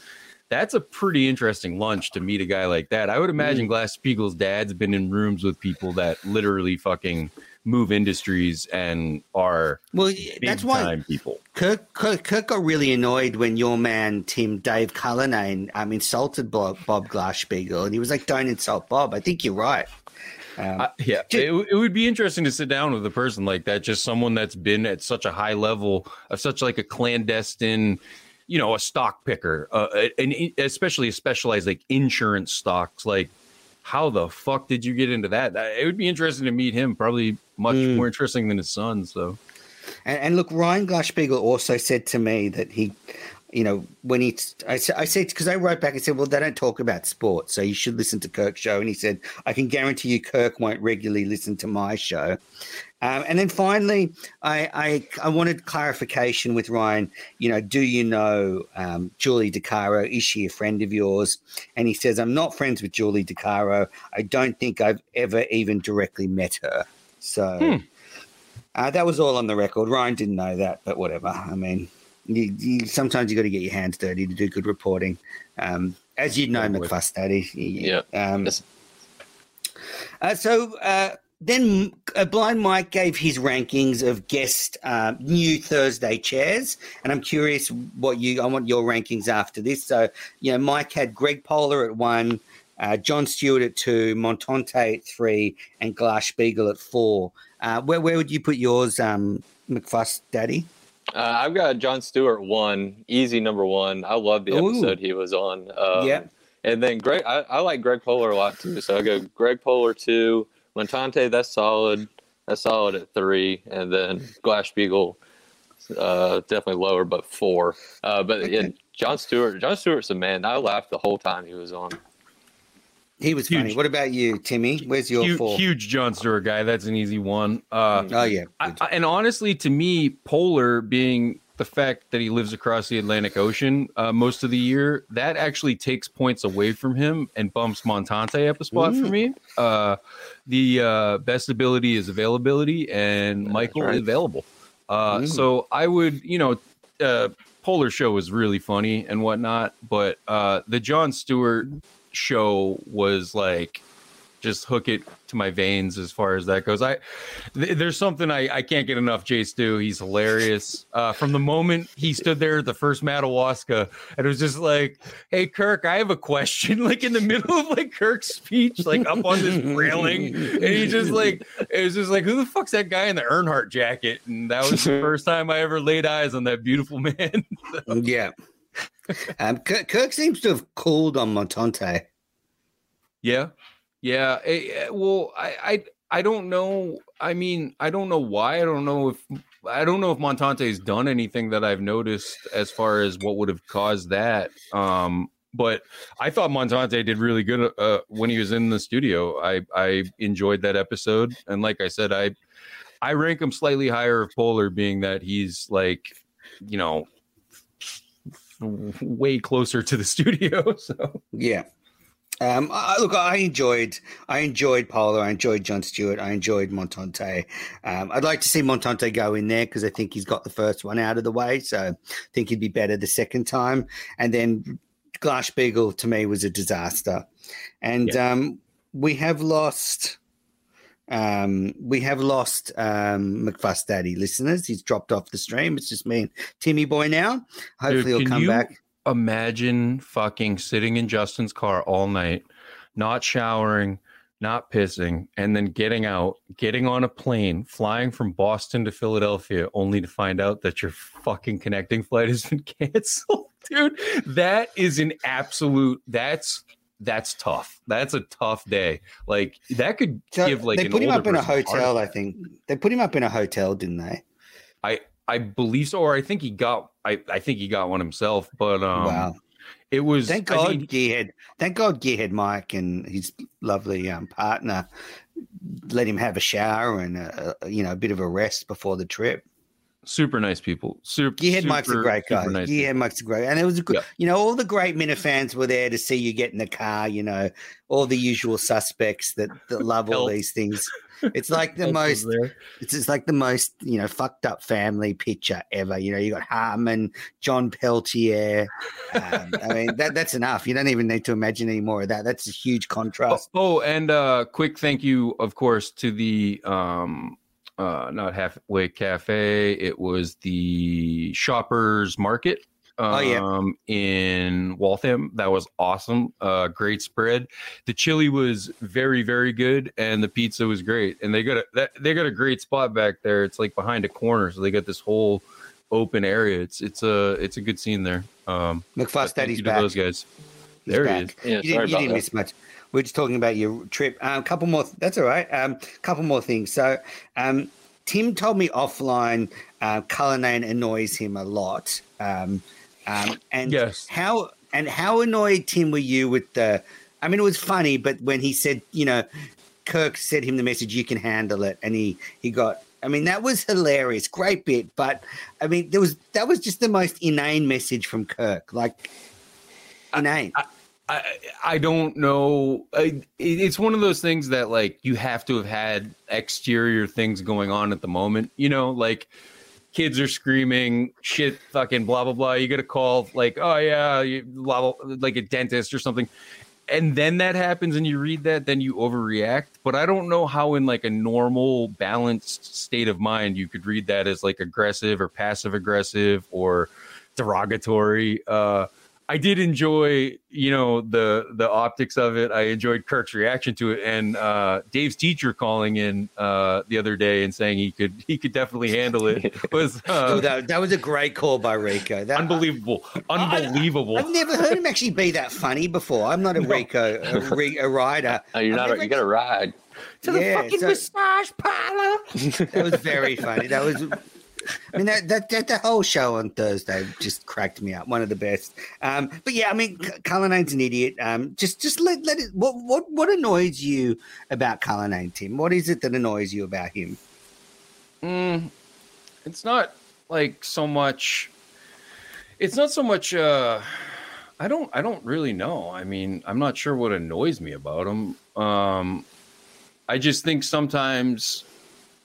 That's a pretty interesting lunch to meet a guy like that. I would imagine Glasspiegel's dad's been in rooms with people that literally fucking move industries and are Well, that's why people. Kirk, Kirk, Kirk got really annoyed when your man Tim Dave Cullinane um, insulted Bob, Bob Glasspiegel, and he was like, "Don't insult Bob." I think you're right. Um, I- yeah, it, it would be interesting to sit down with a person like that, just someone that's been at such a high level of such like a clandestine, you know, a stock picker, uh, and especially a specialized like insurance stocks. Like, how the fuck did you get into that? That- It would be interesting to meet him. Probably much Mm. more interesting than his son. So And, and look, Ryan Glasspiegel also said to me that he, you know, when he, I, I said, because I wrote back and said, well, they don't talk about sports, so you should listen to Kirk's show. And he said, I can guarantee you Kirk won't regularly listen to my show. Um, and then finally, I, I, I wanted clarification with Ryan. You know, do you know um, Julie DiCaro? Is she a friend of yours? And he says, I'm not friends with Julie DiCaro. I don't think I've ever even directly met her. So. Hmm. Uh, that was all on the record. Ryan didn't know that, but whatever. I mean, you, you, sometimes you got to get your hands dirty to do good reporting. Um, as you know, Daddy. Yeah. Um, Yes. uh, so uh, then uh, Blind Mike gave his rankings of guest uh, new Thursday chairs, and I'm curious what you. I want your rankings after this. So you know, Mike had Greg Polar at one, uh, John Stewart at two, Montante at three, and Glasspiegel at four. Uh, where where would you put yours, um, McFuss Daddy? Uh, I've got John Stewart one, easy number one. I love the Ooh. episode he was on. Um, Yeah. And then Greg, I, I like Greg Polar a lot too. So I go Greg Polar two, Montante that's solid, that's solid at three, and then Glasspiegel, uh, definitely lower, but four. Uh, but yeah, John Stewart, John Stewart's a man. I laughed the whole time he was on. He was funny. Huge. What about you, Timmy? Where's your huge, huge John Stewart guy. That's an easy one. Uh, Oh yeah, I. I- and honestly, to me, Polar being the fact that he lives across the Atlantic Ocean uh, most of the year, that actually takes points away from him and bumps Montante up a spot for me. Uh, the uh, best ability is availability, and Michael right. available. Uh. So I would, you know, uh, Polar show was really funny and whatnot, but uh, the John Stewart show was like just hook it to my veins as far as that goes. I th- there's something I, I can't get enough Jay Stu. He's hilarious. Uh, from the moment he stood there at the first Madawaska, and it was just like, "Hey Kirk, I have a question." [laughs] Like in the middle of like Kirk's speech, like up on this railing, and he just like it was just like, "Who the fuck's that guy in the Earnhardt jacket?" And that was the [laughs] first time I ever laid eyes on that beautiful man. [laughs] yeah. Um, Kirk, Kirk seems to have cooled on Montante. Yeah, yeah. eh, eh, well, I, I, I don't know. I mean, I don't know why. I don't know if I don't know if Montante's done anything that I've noticed as far as what would have caused that. Um, but I thought Montante did really good uh, when he was in the studio. I I enjoyed that episode, and like I said, I I rank him slightly higher of Polar, being that he's like, you know, way closer to the [laughs] studio. So Yeah. Um, I, look, I enjoyed, I enjoyed Polar, I enjoyed John Stewart, I enjoyed Montante. Um, I'd like to see Montante go in there because I think he's got the first one out of the way, so I think he'd be better the second time. And then Glasspiegel to me was a disaster, and um, we have lost. Um, we have lost um, McFuss Daddy listeners. He's dropped off the stream. It's just me and Timmy Boy now. Hopefully, Dude, he'll come back. imagine fucking sitting in Justin's car all night, not showering, not pissing, and then getting out, getting on a plane, flying from Boston to Philadelphia, only to find out that your fucking connecting flight has been [laughs] canceled. Dude, that is an absolute that's that's tough. That's a tough day. Like that could So give like they put him up in a hotel. I think they put him up in a hotel, didn't they? I I believe so, or I think he got I, I think he got one himself, but um wow! it was Thank God, think- Gearhead. Thank God, Gearhead Mike and his lovely um, partner let him have a shower and a, a- you know a bit of a rest before the trip. Super nice people. Super. Gearhead Mike's a great guy. nice Gearhead people. Mike's a great, and it was a good. Yeah. You know, all the great Minifans were there to see you get in the car. You know, all the usual suspects that that [laughs] love all these things. [laughs] It's like the most it's just like the most you know fucked up family picture ever. You know, you got Harmon, John Peltier. Um, I mean, that that's enough. You don't even need to imagine any more of that. That's a huge Oh, contrast. oh, and uh quick thank you, of course, to the um uh not halfway cafe. It was the shoppers market. Um, Oh, yeah. in Waltham. That was awesome. Uh great spread. The chili was very, very good, and the pizza was great. And they got a that, they got a great spot back there. It's like behind a corner, so they got this whole open area. It's it's a it's a good scene there. Um McFuss but thank you to back. those guys. He's there back. he is. Yeah, You didn't, you didn't miss much. We're just talking about your trip. A um, couple more. That's all right. A um, couple more things. So, um, Tim told me offline, uh, Cullinane annoys him a lot. Um, um, and Yes. how and how annoyed Tim were you with the? I mean, it was funny, but when he said, you know, Kirk sent him the message, "You can handle it," and he he got. I mean, that was hilarious, great bit. But I mean, there was that was just the most inane message from Kirk, like inane. I I I don't know. I, it's one of those things that like you have to have had exterior things going on at the moment. You know, like kids are screaming shit, fucking blah blah blah. You get a call like, oh yeah, you, blah, blah, like a dentist or something, and then that happens and you read that, then you overreact. But I don't know how in like a normal balanced state of mind you could read that as like aggressive or passive aggressive or derogatory. Uh, I did enjoy, you know, the the optics of it. I enjoyed Kirk's reaction to it, and uh, Dave's teacher calling in uh, the other day and saying he could he could definitely handle it [laughs] was Oh, uh, that, that was a great call by Rico. That, unbelievable, unbelievable. I've never heard him actually be that funny before. I'm not a [laughs] Rico, a, re, a rider. [laughs] Oh, you're I've not. never You got to ride. to the yeah, fucking so- massage parlor. That was very funny. That was. I mean, that, that, that the whole show on Thursday just cracked me up. One of the best. Um, but yeah, I mean, Cullinane's an idiot. Um, just just let let it. What what what annoys you about Cullinane, Tim? What is it that annoys you about him? Mm, it's not like so much. It's not so much. uh I don't. I don't really know. I mean, I'm not sure what annoys me about him. Um, I just think sometimes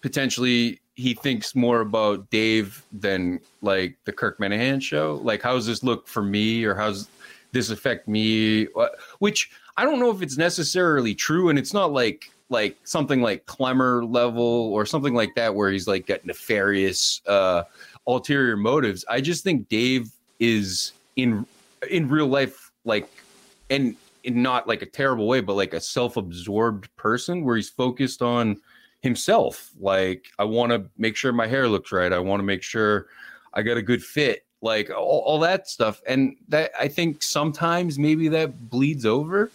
potentially he thinks more about Dave than like the Kirk Minihane show. Like, how's this look for me, or how's this affect me? Which I don't know if it's necessarily true, and it's not like like something like Clemmer level or something like that, where he's like got nefarious uh, ulterior motives. I just think Dave is in in real life like and in not like a terrible way, but like a self-absorbed person where he's focused on himself. Like, I want to make sure my hair looks right. I want to make sure I got a good fit, like all, all that stuff. And that I think sometimes maybe that bleeds over,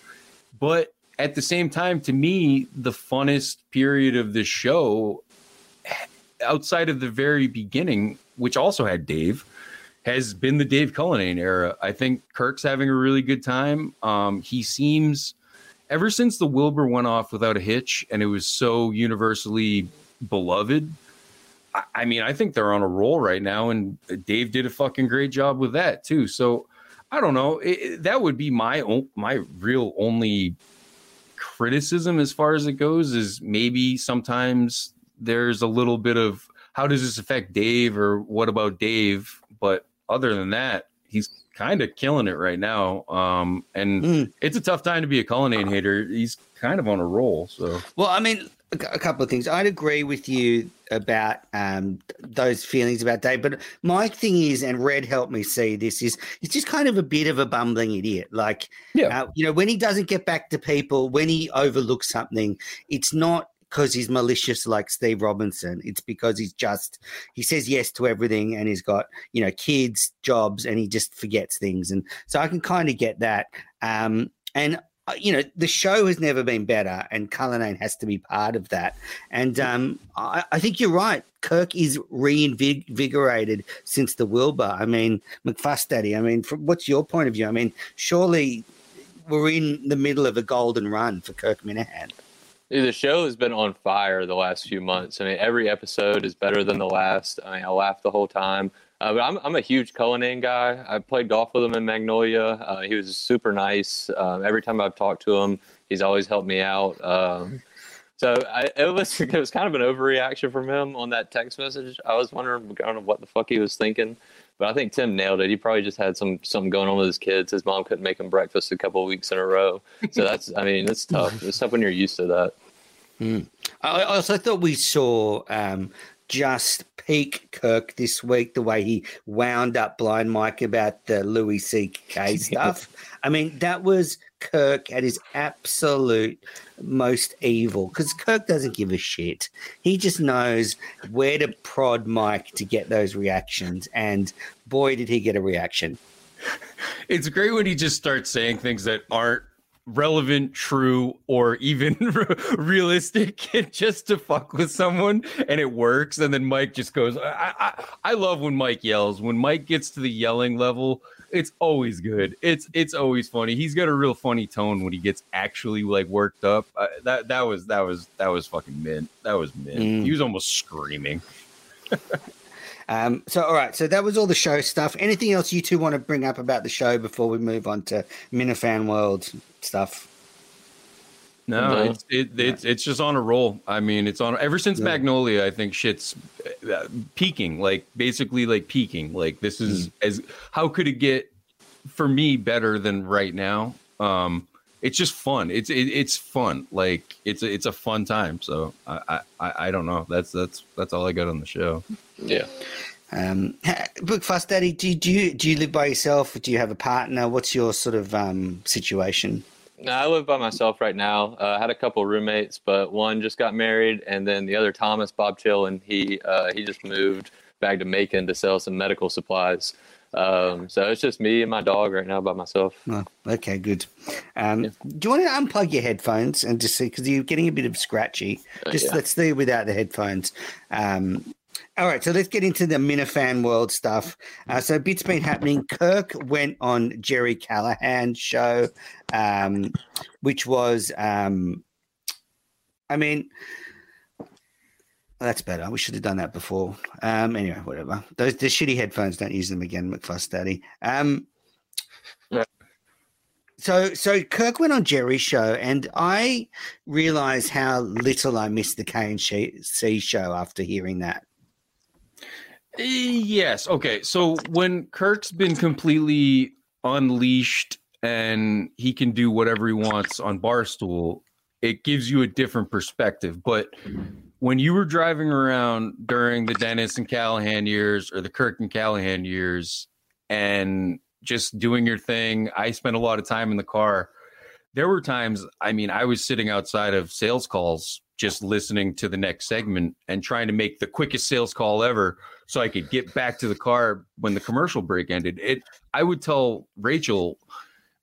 but at the same time, to me, the funnest period of the show, outside of the very beginning, which also had Dave, has been the Dave Cullinane era. I think Kirk's having a really good time. Um, he seems ever since the Wilbur went off without a hitch and it was so universally beloved. I, I mean, I think they're on a roll right now, and Dave did a fucking great job with that too. So I don't know. It, that would be my own, my real only criticism as far as it goes is maybe sometimes there's a little bit of how does this affect Dave or what about Dave? But other than that, he's kind of killing it right now. Um, and mm. it's a tough time to be a Cullinane hater. He's kind of on a roll. So, well, I mean, a, a couple of things. I'd agree with you about um, those feelings about Dave, but my thing is, and Red helped me see this is, it's just kind of a bit of a bumbling idiot. Like, yeah. Uh, you know, when he doesn't get back to people, when he overlooks something, it's not because he's malicious like Steve Robinson. It's because he's just he says yes to everything and he's got you know kids, jobs, and he just forgets things. And so I can kind of get that. Um, and uh, you know the show has never been better, and Cullinane has to be part of that. And um, I, I, think you're right. Kirk is reinvigorated since the Wilbur. I mean, McFuss Daddy. I mean, from, what's your point of view? I mean, surely we're in the middle of a golden run for Kirk Minihane. The show has been on fire the last few months. I mean, every episode is better than the last. I mean, I laughed the whole time. Uh, but I'm, I'm a huge Cullinane guy. I played golf with him in Magnolia. Uh, he was super nice. Um, every time I've talked to him, he's always helped me out. Um, so I, it was [laughs] it was kind of an overreaction from him on that text message. I was wondering kind of what the fuck he was thinking. But I think Tim nailed it. He probably just had some something going on with his kids. His mom couldn't make him breakfast a couple weeks in a row. So that's I mean it's tough. It's tough when you're used to that. Mm. I also thought we saw um, just peak Kirk this week. The way he wound up blind Mike about the Louis C.K. [laughs] stuff. I mean that was Kirk at his absolute most evil because Kirk doesn't give a shit. He just knows where to prod Mike to get those reactions. And boy, did he get a reaction. [laughs] It's great when he just starts saying things that aren't relevant, true, or even [laughs] realistic [laughs] just to fuck with someone and it works. And then Mike just goes, I, I, I love when Mike yells. When Mike gets to the yelling level, it's always good. It's it's always funny. He's got a real funny tone when he gets actually like worked up. Uh, that that was that was that was fucking mint. That was mint. Mm. He was almost screaming. [laughs] um, so all right, so that was all the show stuff. Anything else you two want to bring up about the show before we move on to Minifan World stuff? No, it's it, it's it's just on a roll. I mean, it's on ever since yeah. Magnolia. I think shit's uh, peaking, like basically like peaking. Like this is mm. as how could it get for me better than right now? Um, it's just fun. It's it, it's fun. Like it's a, it's a fun time. So I, I I don't know. That's that's that's all I got on the show. Yeah. Um, McFuss Daddy, do, do you do you live by yourself? Do you have a partner? What's your sort of um, situation? No, I live by myself right now. Uh, I had a couple roommates, but one just got married, and then the other Thomas Bob Chill, and he uh, he just moved back to Macon to sell some medical supplies. Um, so it's just me and my dog right now by myself. Oh, okay, good. Um, yeah. Do you want to unplug your headphones and just see because you're getting a bit of scratchy? Uh, just yeah. let's do without the headphones. Um, all right, so let's get into the Minifan world stuff. Uh, so, bits been happening. Kirk went on Gerry Callahan's show, um, which was, um, I mean, that's better. We should have done that before. Um, anyway, whatever. Those the shitty headphones. Don't use them again, McFuss Daddy. Um, yeah. So, so Kirk went on Gerry's show, and I realized how little I missed the K and C show after hearing that. Yes. Okay. So when Kirk's been completely unleashed and he can do whatever he wants on Barstool, it gives you a different perspective. But when you were driving around during the Dennis and Callahan years or the Kirk and Callahan years and just doing your thing, I spent a lot of time in the car. There were times, I mean, I was sitting outside of sales calls just listening to the next segment and trying to make the quickest sales call ever so I could get back to the car when the commercial break ended. It I would tell Rachel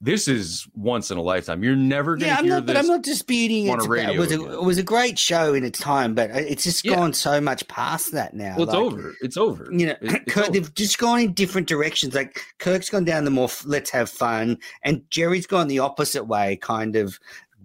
this is once in a lifetime. You're never going to Yeah, I'm hear not, this. but I'm not disputing on it. a radio It was a, it was a great show in its time, but it's just Yeah. gone so much past that now. well, it's Like, over. It's over. You know, It- Kirk, over. they've just gone in different directions. Like Kirk's gone down the more f- let's have fun, and Gerry's gone the opposite way, kind of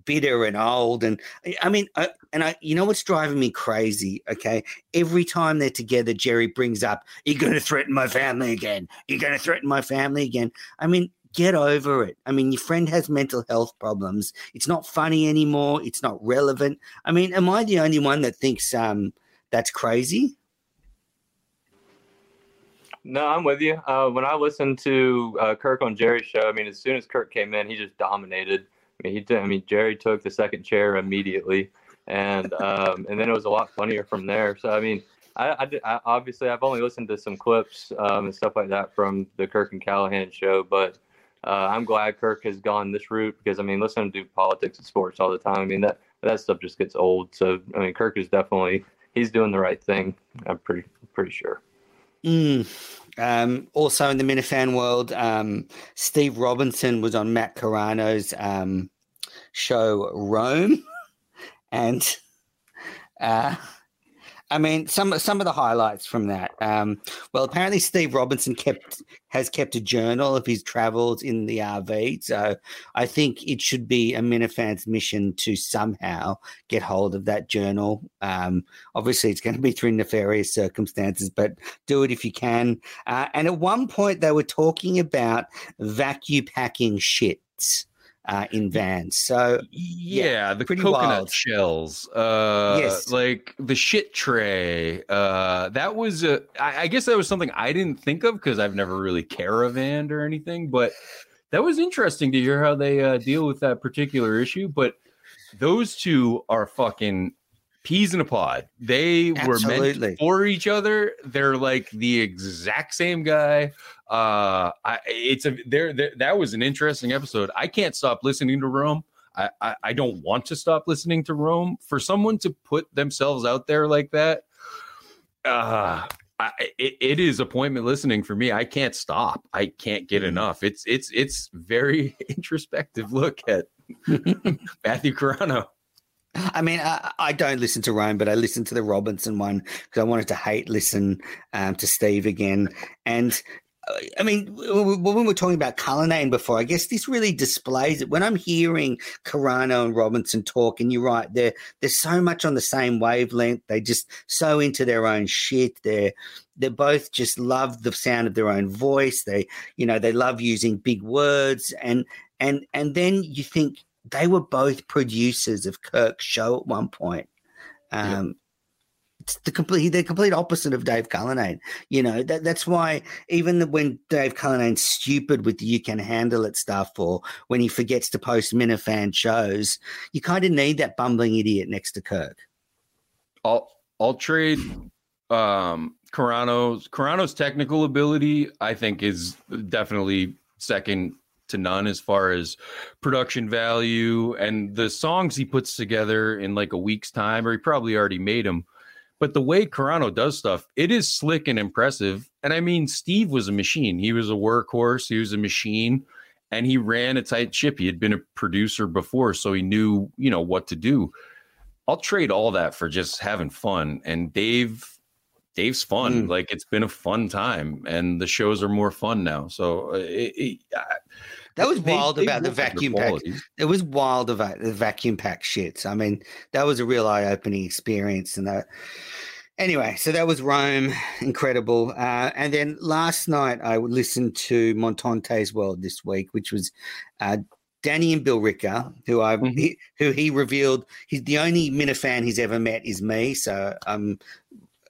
bitter and old. And I mean, I, and I, you know what's driving me crazy? Okay, every time they're together, Gerry brings up, "You're going to threaten my family again. You're going to threaten my family again." I mean. Get over it. I mean, your friend has mental health problems. It's not funny anymore. It's not relevant. I mean, am I the only one that thinks um, that's crazy? No, I'm with you. Uh, when I listened to uh, Kirk on Gerry's show, I mean, as soon as Kirk came in, he just dominated. I mean, he did. I mean, Gerry took the second chair immediately, and [laughs] um, and then it was a lot funnier from there. So I mean, I, I, did- I obviously I've only listened to some clips um, and stuff like that from the Kirk and Callahan show, but uh, I'm glad Kirk has gone this route because I mean, listen to politics and sports all the time, I mean that that stuff just gets old. So I mean, Kirk is definitely he's doing the right thing. I'm pretty pretty sure. Mm. Um, also in the Minifan world, um, Steve Robinson was on Matt Carano's um, show Rome, [laughs] and uh, I mean some some of the highlights from that. Um, well, apparently Steve Robinson kept has kept a journal of his travels in the RV, so I think it should be a Minifan's mission to somehow get hold of that journal. Um, obviously, it's going to be through nefarious circumstances, but do it if you can. Uh, and at one point, they were talking about vacuum packing shits uh, in vans. So, yeah, the pretty coconut wild. shells uh Yes. like the shit tray uh that was a I, I guess that was something i didn't think of because i've never really caravanned or anything but that was interesting to hear how they uh, deal with that particular issue but those two are fucking peas in a pod they were Absolutely. meant for each other they're like the exact same guy uh I, it's a there that was an interesting episode i can't stop listening to rome I, I I don't want to stop listening to Rome. For someone to put themselves out there like that, uh, I, it, it is appointment listening for me. I can't stop. I can't get enough. It's it's it's very [laughs] introspective look at [laughs] Matthew Carano. I mean, I, I don't listen to Rome, but I listened to the Robinson one because I wanted to hate listen um, to Steve again. And uh, I mean, when we were talking about Cullinane before, I guess this really displays it. When I'm hearing Carano and Robinson talk, and you're right, they're they're so much on the same wavelength. They just so into their own shit. They're they both just love the sound of their own voice. They, you know, they love using big words, and and and then you think they were both producers of Kirk's show at one point. Um, It's the complete the complete opposite of Dave Cullinane. You know that that's why even the, when Dave Cullinane's stupid with the "you can handle it" stuff, or when he forgets to post Minifan shows, you kind of need that bumbling idiot next to Kirk. I'll I'll trade um Carano's Carano's technical ability, I think, is definitely second to none as far as production value and the songs he puts together in like a week's time, or he probably already made them. But the way Carano does stuff, it is slick and impressive. And I mean, Steve was a machine. He was a workhorse. He was a machine, and he ran a tight ship. He had been a producer before, so he knew, you know, what to do. I'll trade all that for just having fun. And Dave, Dave's fun. Mm. Like it's been a fun time, and the shows are more fun now. So uh, it, it, I- That was they- wild they about the vacuum pack. It was wild about the vacuum pack shits. I mean, that was a real eye opening experience. And that, anyway, so that was Rome, incredible. Uh, and then last night I listened to Montante's World this week, which was uh, Danny and Bill Ricker, who I Mhm. he, who he revealed he's the only Minifan he's ever met is me. So I um,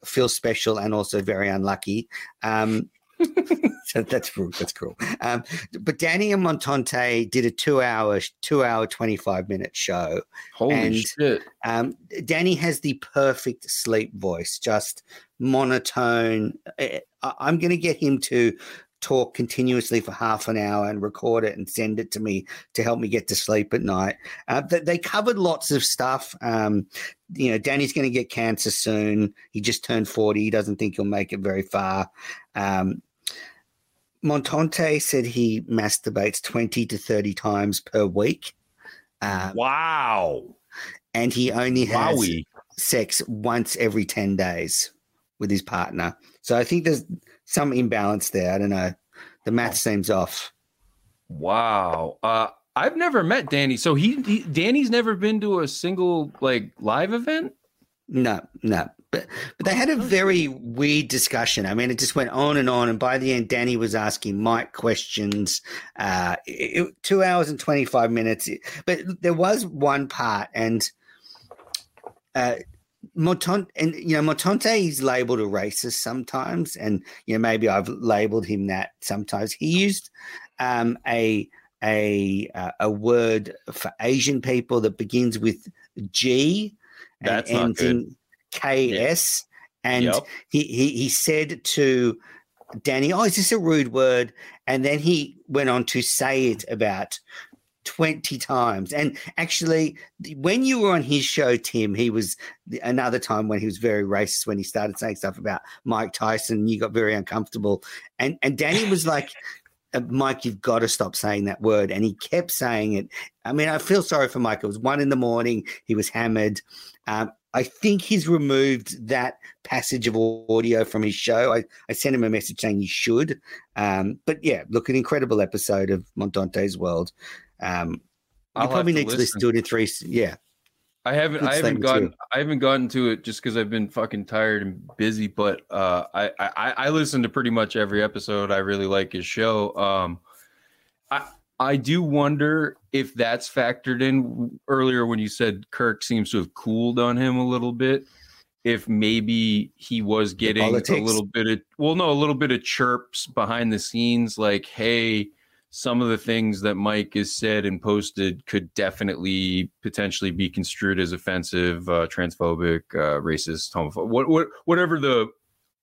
feel special and also very unlucky. Um, [laughs] so that's cool. That's cool. Um, but Danny and Montante did a two-hour, two-hour, twenty-five minute show. Holy and- shit! Um, Danny has the perfect sleep voice, just monotone. I- I'm going to get him to talk continuously for half an hour and record it and send it to me to help me get to sleep at night. Uh, th- they covered lots of stuff. Um, you know, Danny's going to get cancer soon. He just turned 40. He doesn't think he'll make it very far. Um, Montante said he masturbates 20 to 30 times per week. Um, wow. And he only has Wowie. sex once every 10 days with his partner. So I think there's some imbalance there. I don't know. The math seems off. Wow. Uh, I've never met Danny. So he, he Danny's never been to a single like live event. No, no. But but they had a very weird discussion. I mean, it just went on and on, and by the end, Danny was asking Mike questions. Uh, it, it- two hours and twenty five minutes. But there was one part, and uh, Montante, and you know, Montante is labeled a racist sometimes, and you know, maybe I've labeled him that sometimes. He used um, a a uh, a word for Asian people that begins with G and That's not ends good. in KS. And Yep. he, he he said to Danny, "Oh, is this a rude word?" And then he went on to say it about twenty times. And actually, when you were on his show, Tim, he was another time when he was very racist when he started saying stuff about Mike Tyson. You got very uncomfortable, and and Danny was like. "Uh, Mike, you've got to stop saying that word. And he kept saying it. I mean, I feel sorry for Mike. It was one in the morning. He was hammered. Um, I think he's removed that passage of audio from his show. I, I sent him a message saying he should. Um, but yeah, look, an incredible episode of Montante's World. Um, you probably to need to listen to it in three. Yeah. I haven't Good I haven't gotten too. I haven't gotten to it just because I've been fucking tired and busy. But uh, I, I I listen to pretty much every episode. I really like his show. Um, I I do wonder if that's factored in earlier when you said Kirk seems to have cooled on him a little bit. If maybe he was getting a little bit of well, no, a little bit of chirps behind the scenes, like, hey, some of the things that Mike has said and posted could definitely potentially be construed as offensive, uh, transphobic, uh, racist, homophobic, what, what, whatever the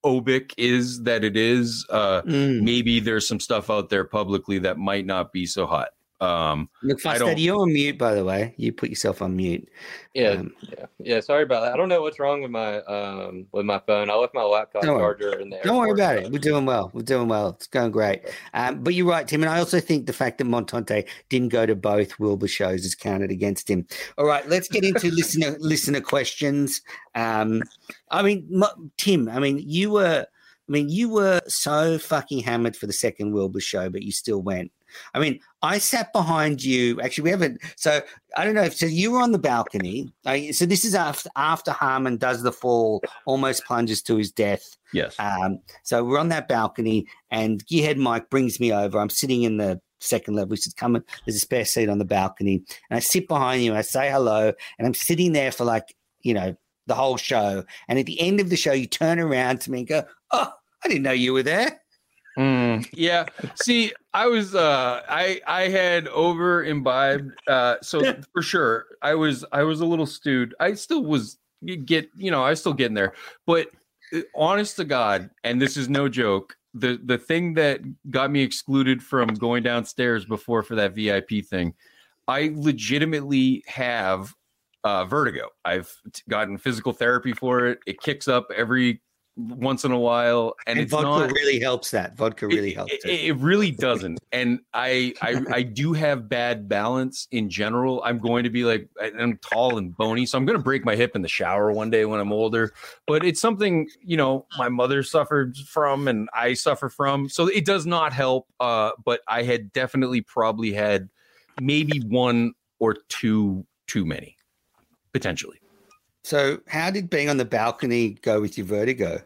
obic is that it is. Uh, Mm. maybe there's some stuff out there publicly that might not be so hot. Um, Look, I Fuss you're on mute, by the way. You put yourself on mute. Yeah, Um, yeah, yeah. Sorry about that. I don't know what's wrong with my um with my phone. I left my laptop Don't worry. charger in there. Don't worry about it. We're doing well. We're doing well. It's going great. Um, but you're right, Tim. And I also think the fact that Montante didn't go to both Wilbur shows is counted against him. All right, let's get into [laughs] listener listener questions. Um, I mean, Mo- Tim. I mean, you were. I mean, you were so fucking hammered for the second Wilbur show, but you still went. I mean, I sat behind you. Actually, we haven't. So I don't know. If, so you were on the balcony. I, so this is after after Harmon does the fall, almost plunges to his death. yes. Um, so we're on that balcony, and Gearhead Mike brings me over. I'm sitting in the second level. He says, Come, there's a spare seat on the balcony. And I sit behind you, I say hello, and I'm sitting there for like, you know, the whole show. And at the end of the show, you turn around to me and go, Oh, I didn't know you were there. Mm, yeah. See, I was uh I I had over imbibed uh so for sure I was I was a little stewed. I still was get you know, I was still getting there. But uh, honest to God, and this is no joke, the the thing that got me excluded from going downstairs before for that VIP thing, I legitimately have uh vertigo. I've gotten physical therapy for it. It kicks up every once in a while and, And, it's vodka not really helps that. Vodka really it, helps it, it. it really doesn't. And I, I [laughs] i do have bad balance in general. I'm going to be like i'm tall and bony so i'm going to break my hip in the shower one day when i'm older. But it's something you know my mother suffered from and i suffer from so it does not help. Uh but i had definitely probably had maybe one or two too many potentially So, how did being on the balcony go with your vertigo?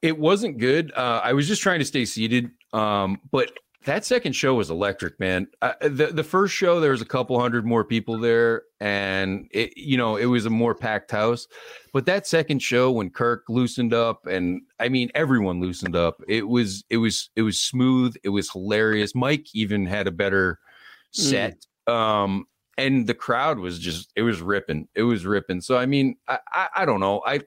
It wasn't good. Uh, I was just trying to stay seated. Um, but that second show was electric, man. Uh, the the first show there was a couple hundred more people there, and it you know it was a more packed house. But that second show when Kirk loosened up, and I mean everyone loosened up. It was it was it was smooth. It was hilarious. Mike even had a better set. Um, and the crowd was just it was ripping it was ripping. So i mean I, I i don't know. I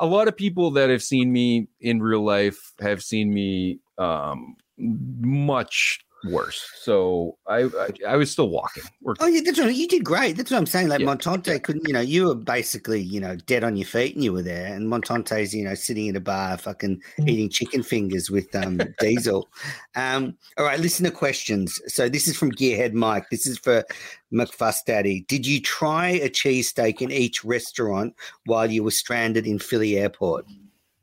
a lot of people that have seen me in real life have seen me um much worse. So I I, I was still walking. We're- Oh yeah, that's right. You did great. That's what I'm saying. Like Yeah. Montante couldn't, you know, you were basically, you know, dead on your feet and you were there. And Montante's, you know, sitting in a bar, fucking eating chicken fingers with um [laughs] Diesel. Um, all right, listen to questions. So this is from Gearhead Mike. This is for McFuss Daddy. Did you try a cheesesteak in each restaurant while you were stranded in Philly Airport?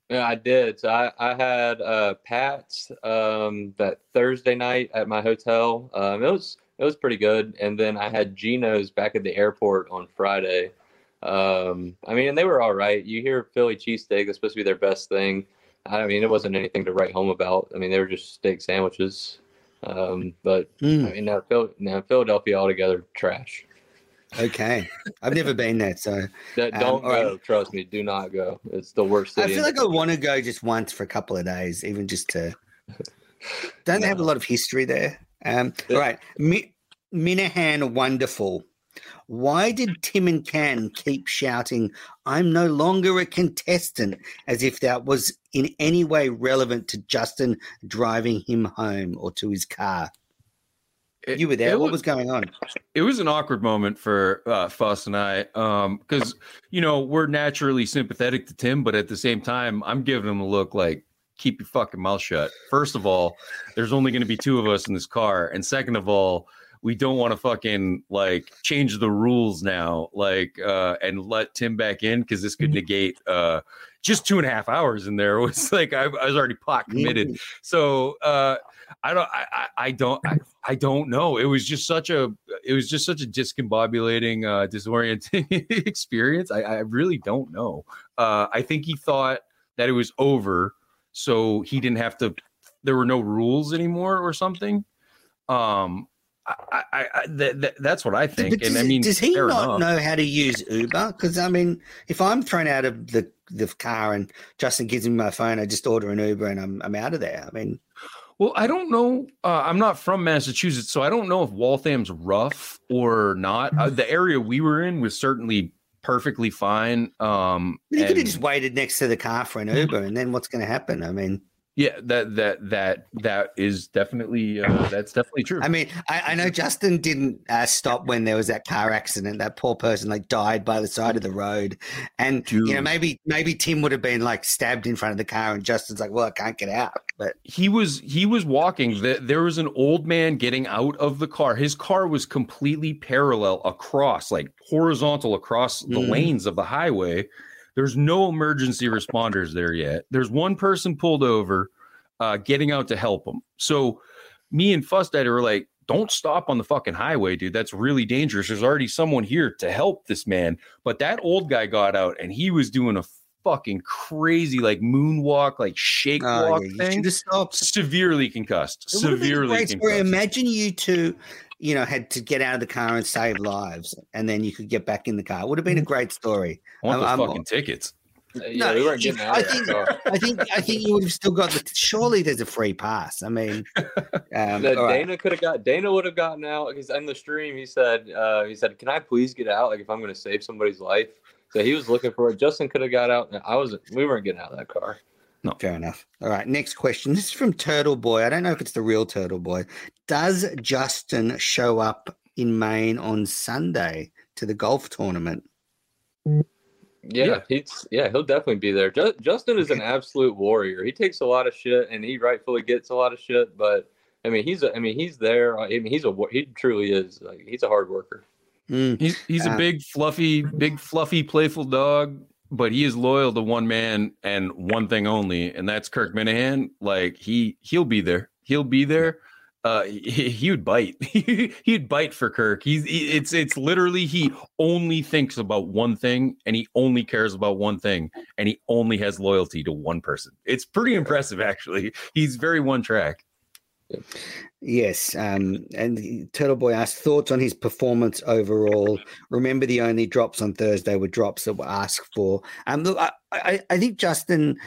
Yeah, I did. So I, I had uh, Pat's um, that Thursday night at my hotel. Um, it was it was pretty good. And then I had Geno's back at the airport on Friday. Um, I mean, and they were all right. You hear Philly cheesesteak, that's supposed to be their best thing. I mean, it wasn't anything to write home about. I mean, they were just steak sandwiches. Um, but Hmm, I mean, now, Phil, now Philadelphia altogether trash. Okay. I've never been there, so [laughs] That, Um, don't right. go. Trust me, do not go. It's the worst I feel like I want to go just once for a couple of days, even just to. [laughs] Don't they have a lot of history there? Um, all right, Mi- Minahan, wonderful. Why did Tim and Can keep shouting, "I'm no longer a contestant," as if that was in any way relevant to Justin driving him home or to his car? It- You were there. What was- was going on? it was an awkward moment for uh, Fuss and I because you know we're naturally sympathetic to Tim, but at the same time, I'm giving him a look like keep your fucking mouth shut. First of all, there's only going to be two of us in this car, and second of all, we don't want to fucking like change the rules now, like uh, and let Tim back in because this could negate uh, just two and a half hours in there. [laughs] It was like I, I was already pot committed. So uh, I don't I, I, I don't I, I don't know. It was just such a it was just such a discombobulating, uh, disorienting [laughs] experience. I, I really don't know. Uh, I think he thought that it was over, so he didn't have to. There were no rules anymore or something. Um, I, I, I that, that, that's what I think. But and does, I mean, does he not enough. know how to use Uber? Because I mean, if I'm thrown out of the, the car and Justin gives me my phone, I just order an Uber and I'm I'm out of there. I mean, Well, I don't know. Uh, I'm not from Massachusetts, so I don't know if Waltham's rough or not. Uh, the area we were in was certainly perfectly fine. Um, you could have just waited next to the car for an Uber, and then what's going to happen? I mean, yeah, that that that that is definitely uh, that's definitely true. I mean, I, I know Justin didn't uh, stop when there was that car accident. That poor person like died by the side of the road, and you know maybe maybe Tim would have been like stabbed in front of the car, and Justin's like, "Well, I can't get out." But he was he was walking there was an old man getting out of the car his car was completely parallel across like horizontal across the Mhm. lanes of the highway there's no emergency responders there yet. There's one person pulled over uh, getting out to help him. So me and Fustad were like don't stop on the fucking highway dude. That's really dangerous. There's already someone here to help this man. But that old guy got out and he was doing a fucking crazy like moonwalk like shake oh, walk yeah, you thing. stopped. severely concussed. It would have been a Severely concussed. Imagine you two, you know, had to get out of the car and save lives, and then you could get back in the car. It would have been a great story. I want I'm- those I'm- fucking tickets. yeah, No, we weren't getting out I of that think- car. I think I think you would have still got the. Surely there's a free pass. I mean, um, No, all right. Dana could have got Dana would have gotten out because in the stream he said uh, he said can I please get out like if I'm going to save somebody's life so he was looking for it Justin could have got out I wasn't we weren't getting out of that car Not fair enough. All right, next question. [laughs] This is from Turtle Boy. I don't know if it's the real Turtle Boy. Does Justin show up in Maine on Sunday to the golf tournament? yeah, Yeah. he's yeah he'll definitely be there Ju- Justin is an absolute warrior he takes a lot of shit and he rightfully gets a lot of shit but I mean he's a, I mean he's there I mean he's a he truly is like he's a hard worker Mm, He's he's Uh, a big, fluffy, big, fluffy, playful dog, but he is loyal to one man and one thing only, and that's Kirk Minihane. Like he he'll be there. He'll be there. Uh, he, he would bite. [laughs] He'd bite for Kirk. He's he, it's it's literally he only thinks about one thing and he only cares about one thing and he only has loyalty to one person. It's pretty impressive, actually. He's very one track. Yes. Um, and Turtle Boy asked thoughts on his performance overall. Remember, the only drops on Thursday were drops that were asked for. Um, look, I, I, I think Justin.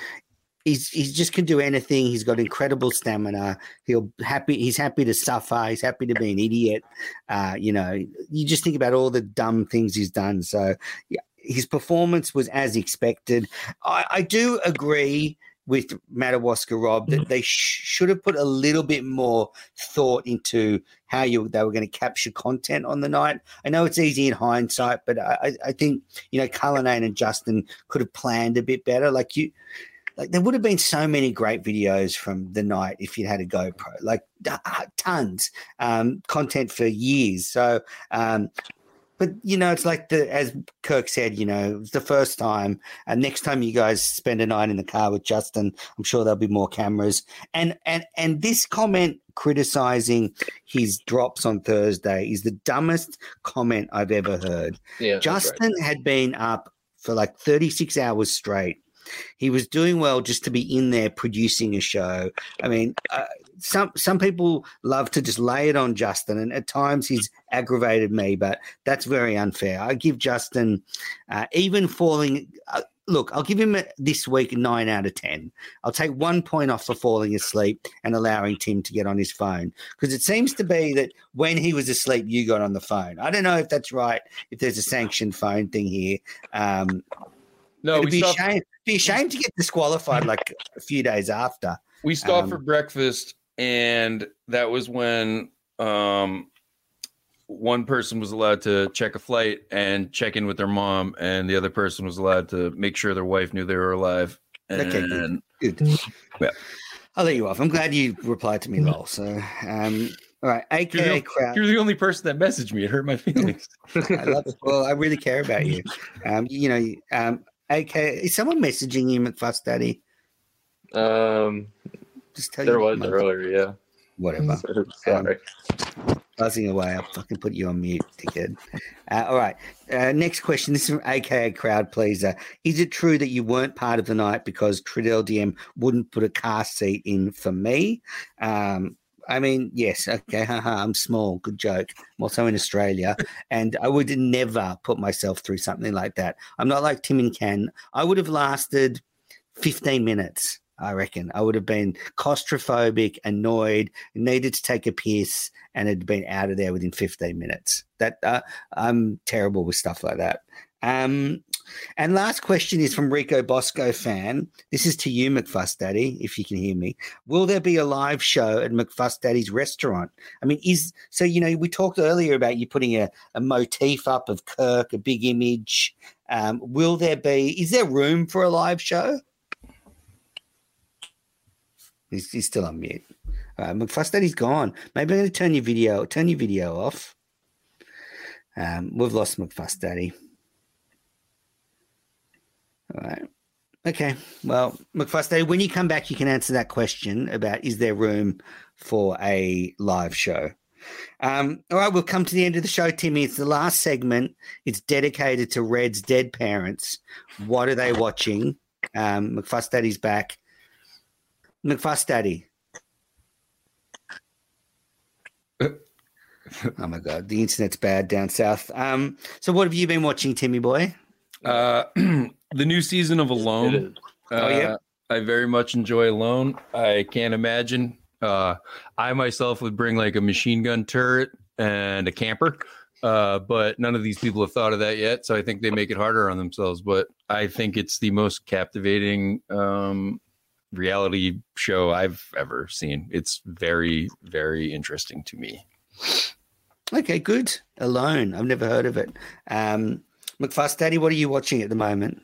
He's, he's just can do anything. He's got incredible stamina. He'll happy. He's happy to suffer. He's happy to be an idiot. Uh, you know, you just think about all the dumb things he's done. So, yeah, his performance was as expected. I, I do agree with Madawaska Rob that they sh- should have put a little bit more thought into how you they were going to capture content on the night. I know it's easy in hindsight, but I, I think you know Cullinane and Justin could have planned a bit better. Like you, like there would have been so many great videos from the night if you had a GoPro, like uh, tons um, content for years. So, um, but you know, it's like the as Kirk said, you know, it's the first time. And next time you guys spend a night in the car with Justin, I'm sure there'll be more cameras. And and and this comment criticizing his drops on Thursday is the dumbest comment I've ever heard. Yeah, Justin right. had been up for like 36 hours straight he was doing well just to be in there producing a show. I mean, uh, some some people love to just lay it on Justin, and at times he's aggravated me, but that's very unfair. I give Justin uh, even falling. Uh, look, I'll give him this week nine out of 10. I'll take one point off for falling asleep and allowing Tim to get on his phone because it seems to be that when he was asleep, you got on the phone. I don't know if that's right, if there's a sanctioned phone thing here. Um, no, it'd we be, stopped, ashamed, be ashamed to get disqualified like a few days after. we stopped um, for breakfast, and that was when um, one person was allowed to check a flight and check in with their mom, and the other person was allowed to make sure their wife knew they were alive. And Okay, good. Good. Yeah. I'll let you off. I'm glad you replied to me, lol. So, um, all right, you're, AKA the, crowd. you're the only person that messaged me. It hurt my [laughs] feelings. I love it. Well, I really care about you. Um, you know, um, AKA, is someone messaging you, McFuss Daddy? Um, Just tell you. there was mother- earlier, yeah. Whatever. [laughs] Sorry. buzzing away. I'll fucking put you on mute, dickhead. Uh, all right. Uh, next question. This is from AKA Crowd Pleaser. Is it true that you weren't part of the night because Trudell DM wouldn't put a car seat in for me? Um, I mean, yes. Okay. Haha. I'm small. Good joke. I'm also in Australia. And I would never put myself through something like that. I'm not like Tim and Ken. I would have lasted 15 minutes. I reckon I would have been claustrophobic, annoyed, needed to take a piss, and had been out of there within 15 minutes. That uh, I'm terrible with stuff like that. Um, and last question is from Rico Bosco fan. This is to you, McFuss Daddy, if you can hear me. Will there be a live show at McFuss Daddy's restaurant? I mean, is so you know we talked earlier about you putting a, a motif up of Kirk, a big image. Um, will there be? Is there room for a live show? He's, he's still on mute. Right, McFuss Daddy's gone. Maybe I'm going to turn your video turn your video off. Um, we've lost McFuss Daddy. All right. Okay. Well, McFuss when you come back, you can answer that question about is there room for a live show? Um, all right, we'll come to the end of the show, Timmy. It's the last segment. It's dedicated to Red's dead parents. What are they watching? Um, McFuss Daddy's back. McFuss Daddy. [laughs] oh my god, the internet's bad down south. Um, so what have you been watching, Timmy boy? Uh, [clears throat] the new season of Alone. is. Oh, yeah? Uh, I very much enjoy Alone. I can't imagine. Uh, I myself would bring like a machine gun turret and a camper, uh, but none of these people have thought of that yet. So I think they make it harder on themselves. But I think it's the most captivating um, reality show I've ever seen. It's very, very interesting to me. Okay, good. Alone. I've never heard of it. Um, McFuss Daddy, what are you watching at the moment?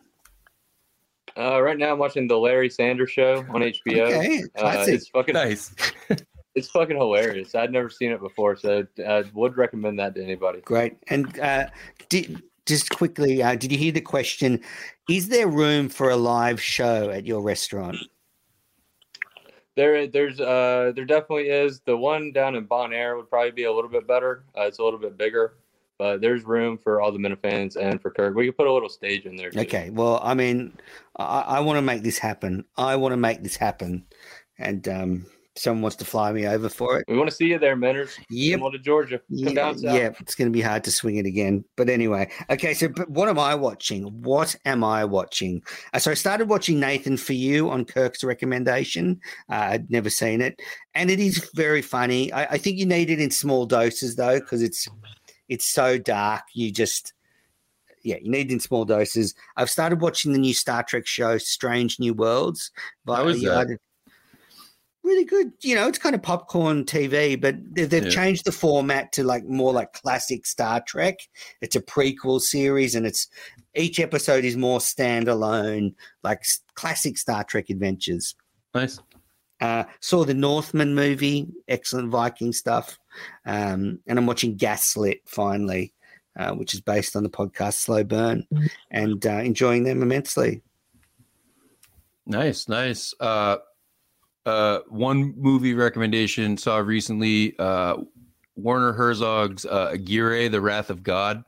Uh, right now, I'm watching the Larry Sanders Show on HBO. Okay, Uh, it's fucking Nice. [laughs] it's fucking hilarious. I'd never seen it before, so I would recommend that to anybody. Great. And uh, did, just quickly, uh, did you hear the question? Is there room for a live show at your restaurant? There, there's, uh, there definitely is. The one down in Bon Air would probably be a little bit better. Uh, it's a little bit bigger, but there's room for all the Minifans and for Kirk. We could put a little stage in there. Too. Okay. Well, I mean, I, I want to make this happen. I want to make this happen. And um, someone wants to fly me over for it. We want to see you there, Menners. Yep. Come on to Georgia. Come Yeah, down south. yeah, it's going to be hard to swing it again. But anyway, okay. So, but what am I watching? What am I watching? Uh, so, I started watching Nathan for You on Kirk's recommendation. Uh, I'd never seen it, and it is very funny. I, I think you need it in small doses though, because it's it's so dark. You just yeah, you need in small doses. I've started watching the new Star Trek show, Strange New Worlds. How is that? Really good. You know, it's kind of popcorn TV, but they- they've Yeah. changed the format to like more like classic Star Trek. It's a prequel series, and it's each episode is more standalone, like classic Star Trek adventures. Nice. Uh, saw the Northman movie, excellent Viking stuff. Um, and I'm watching Gaslit finally, uh, which is based on the podcast Slow Burn, and uh, enjoying them immensely. Nice, nice. Uh, uh, one movie recommendation saw recently uh, Werner Herzog's uh, Aguirre, The Wrath of God,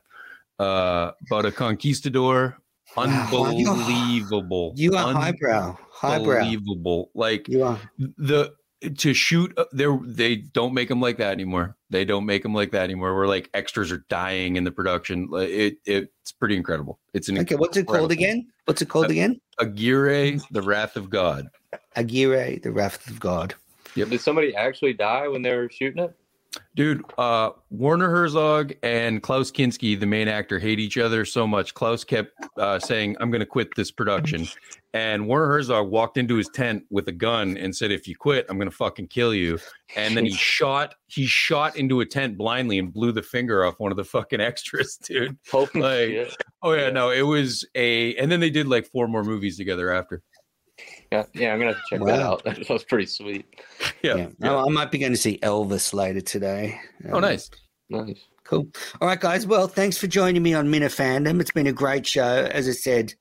uh, about a conquistador. [sighs] Wow. Unbelievable. You are highbrow, highbrow. Unbelievable. Like You are. the to shoot uh, there they don't make them like that anymore they don't make them like that anymore where like extras are dying in the production Like, it it's pretty incredible it's an Okay, what's it called incredible- again? What's it called again? aguirre the wrath of god Aguirre, the Wrath of God. Yep. Did somebody actually die when they were shooting it? Dude uh werner herzog and klaus kinski the main actor hate each other so much klaus kept uh, saying i'm gonna quit this production and werner herzog walked into his tent with a gun and said if you quit i'm gonna fucking kill you and then he [laughs] shot he shot into a tent blindly and blew the finger off one of the fucking extras dude Holy Like- shit. Oh yeah, no, it was a, and then they did like four more movies together after. Yeah, yeah, I'm gonna have to check that out. [laughs] That was pretty sweet. Yeah. Yeah. yeah. I, I might be going to see Elvis later today. Oh, Um, nice. Nice. Cool. All right, guys. Well, thanks for joining me on Minna Fandom. It's been a great show. As I said,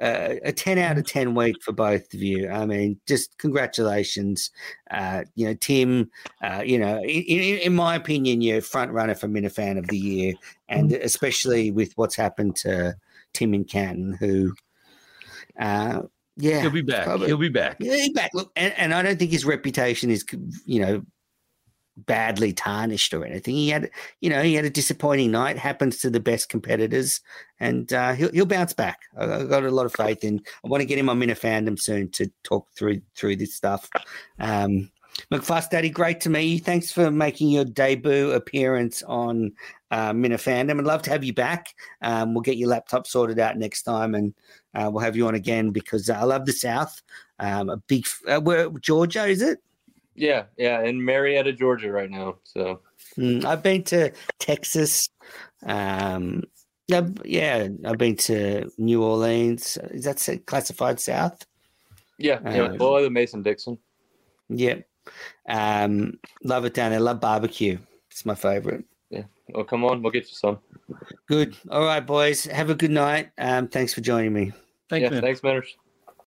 uh, a 10 out of 10 week for both of you. I mean, just congratulations. Uh, you know, Tim, uh, you know, in, in, in my opinion, you're front runner for Minna Fan of the Year. And especially with what's happened to Tim in Canton, who, uh, yeah. He'll be back. probably- He'll be back. Yeah, he's back. Look, and, and I don't think his reputation is, you know, badly tarnished or anything. He had, you know, he had a disappointing night. Happens to the best competitors, and uh, he'll he'll bounce back. I, I've got a lot of faith in. I want to get him on Minna fandom soon to talk through through this stuff. Um, McFuss Daddy, great to meet you. Thanks for making your debut appearance on uh, Minna fandom. I'd love to have you back. Um, we'll get your laptop sorted out next time, and uh, we'll have you on again because I love the South. Um, a big, f- uh, where Georgia is it? Yeah, yeah, in Marietta, Georgia, right now. So Mm, I've been to Texas. Um, yeah, I've been to New Orleans. Is that classified South? yeah, yeah. Uh, Well, the Mason Dixon. Yep. Um, love it down there. Love barbecue. It's my favorite. Yeah. Oh, come on, we'll get you some. Good. All right, boys. Have a good night. Um, thanks for joining me. Thanks, yeah, man. thanks, Menners.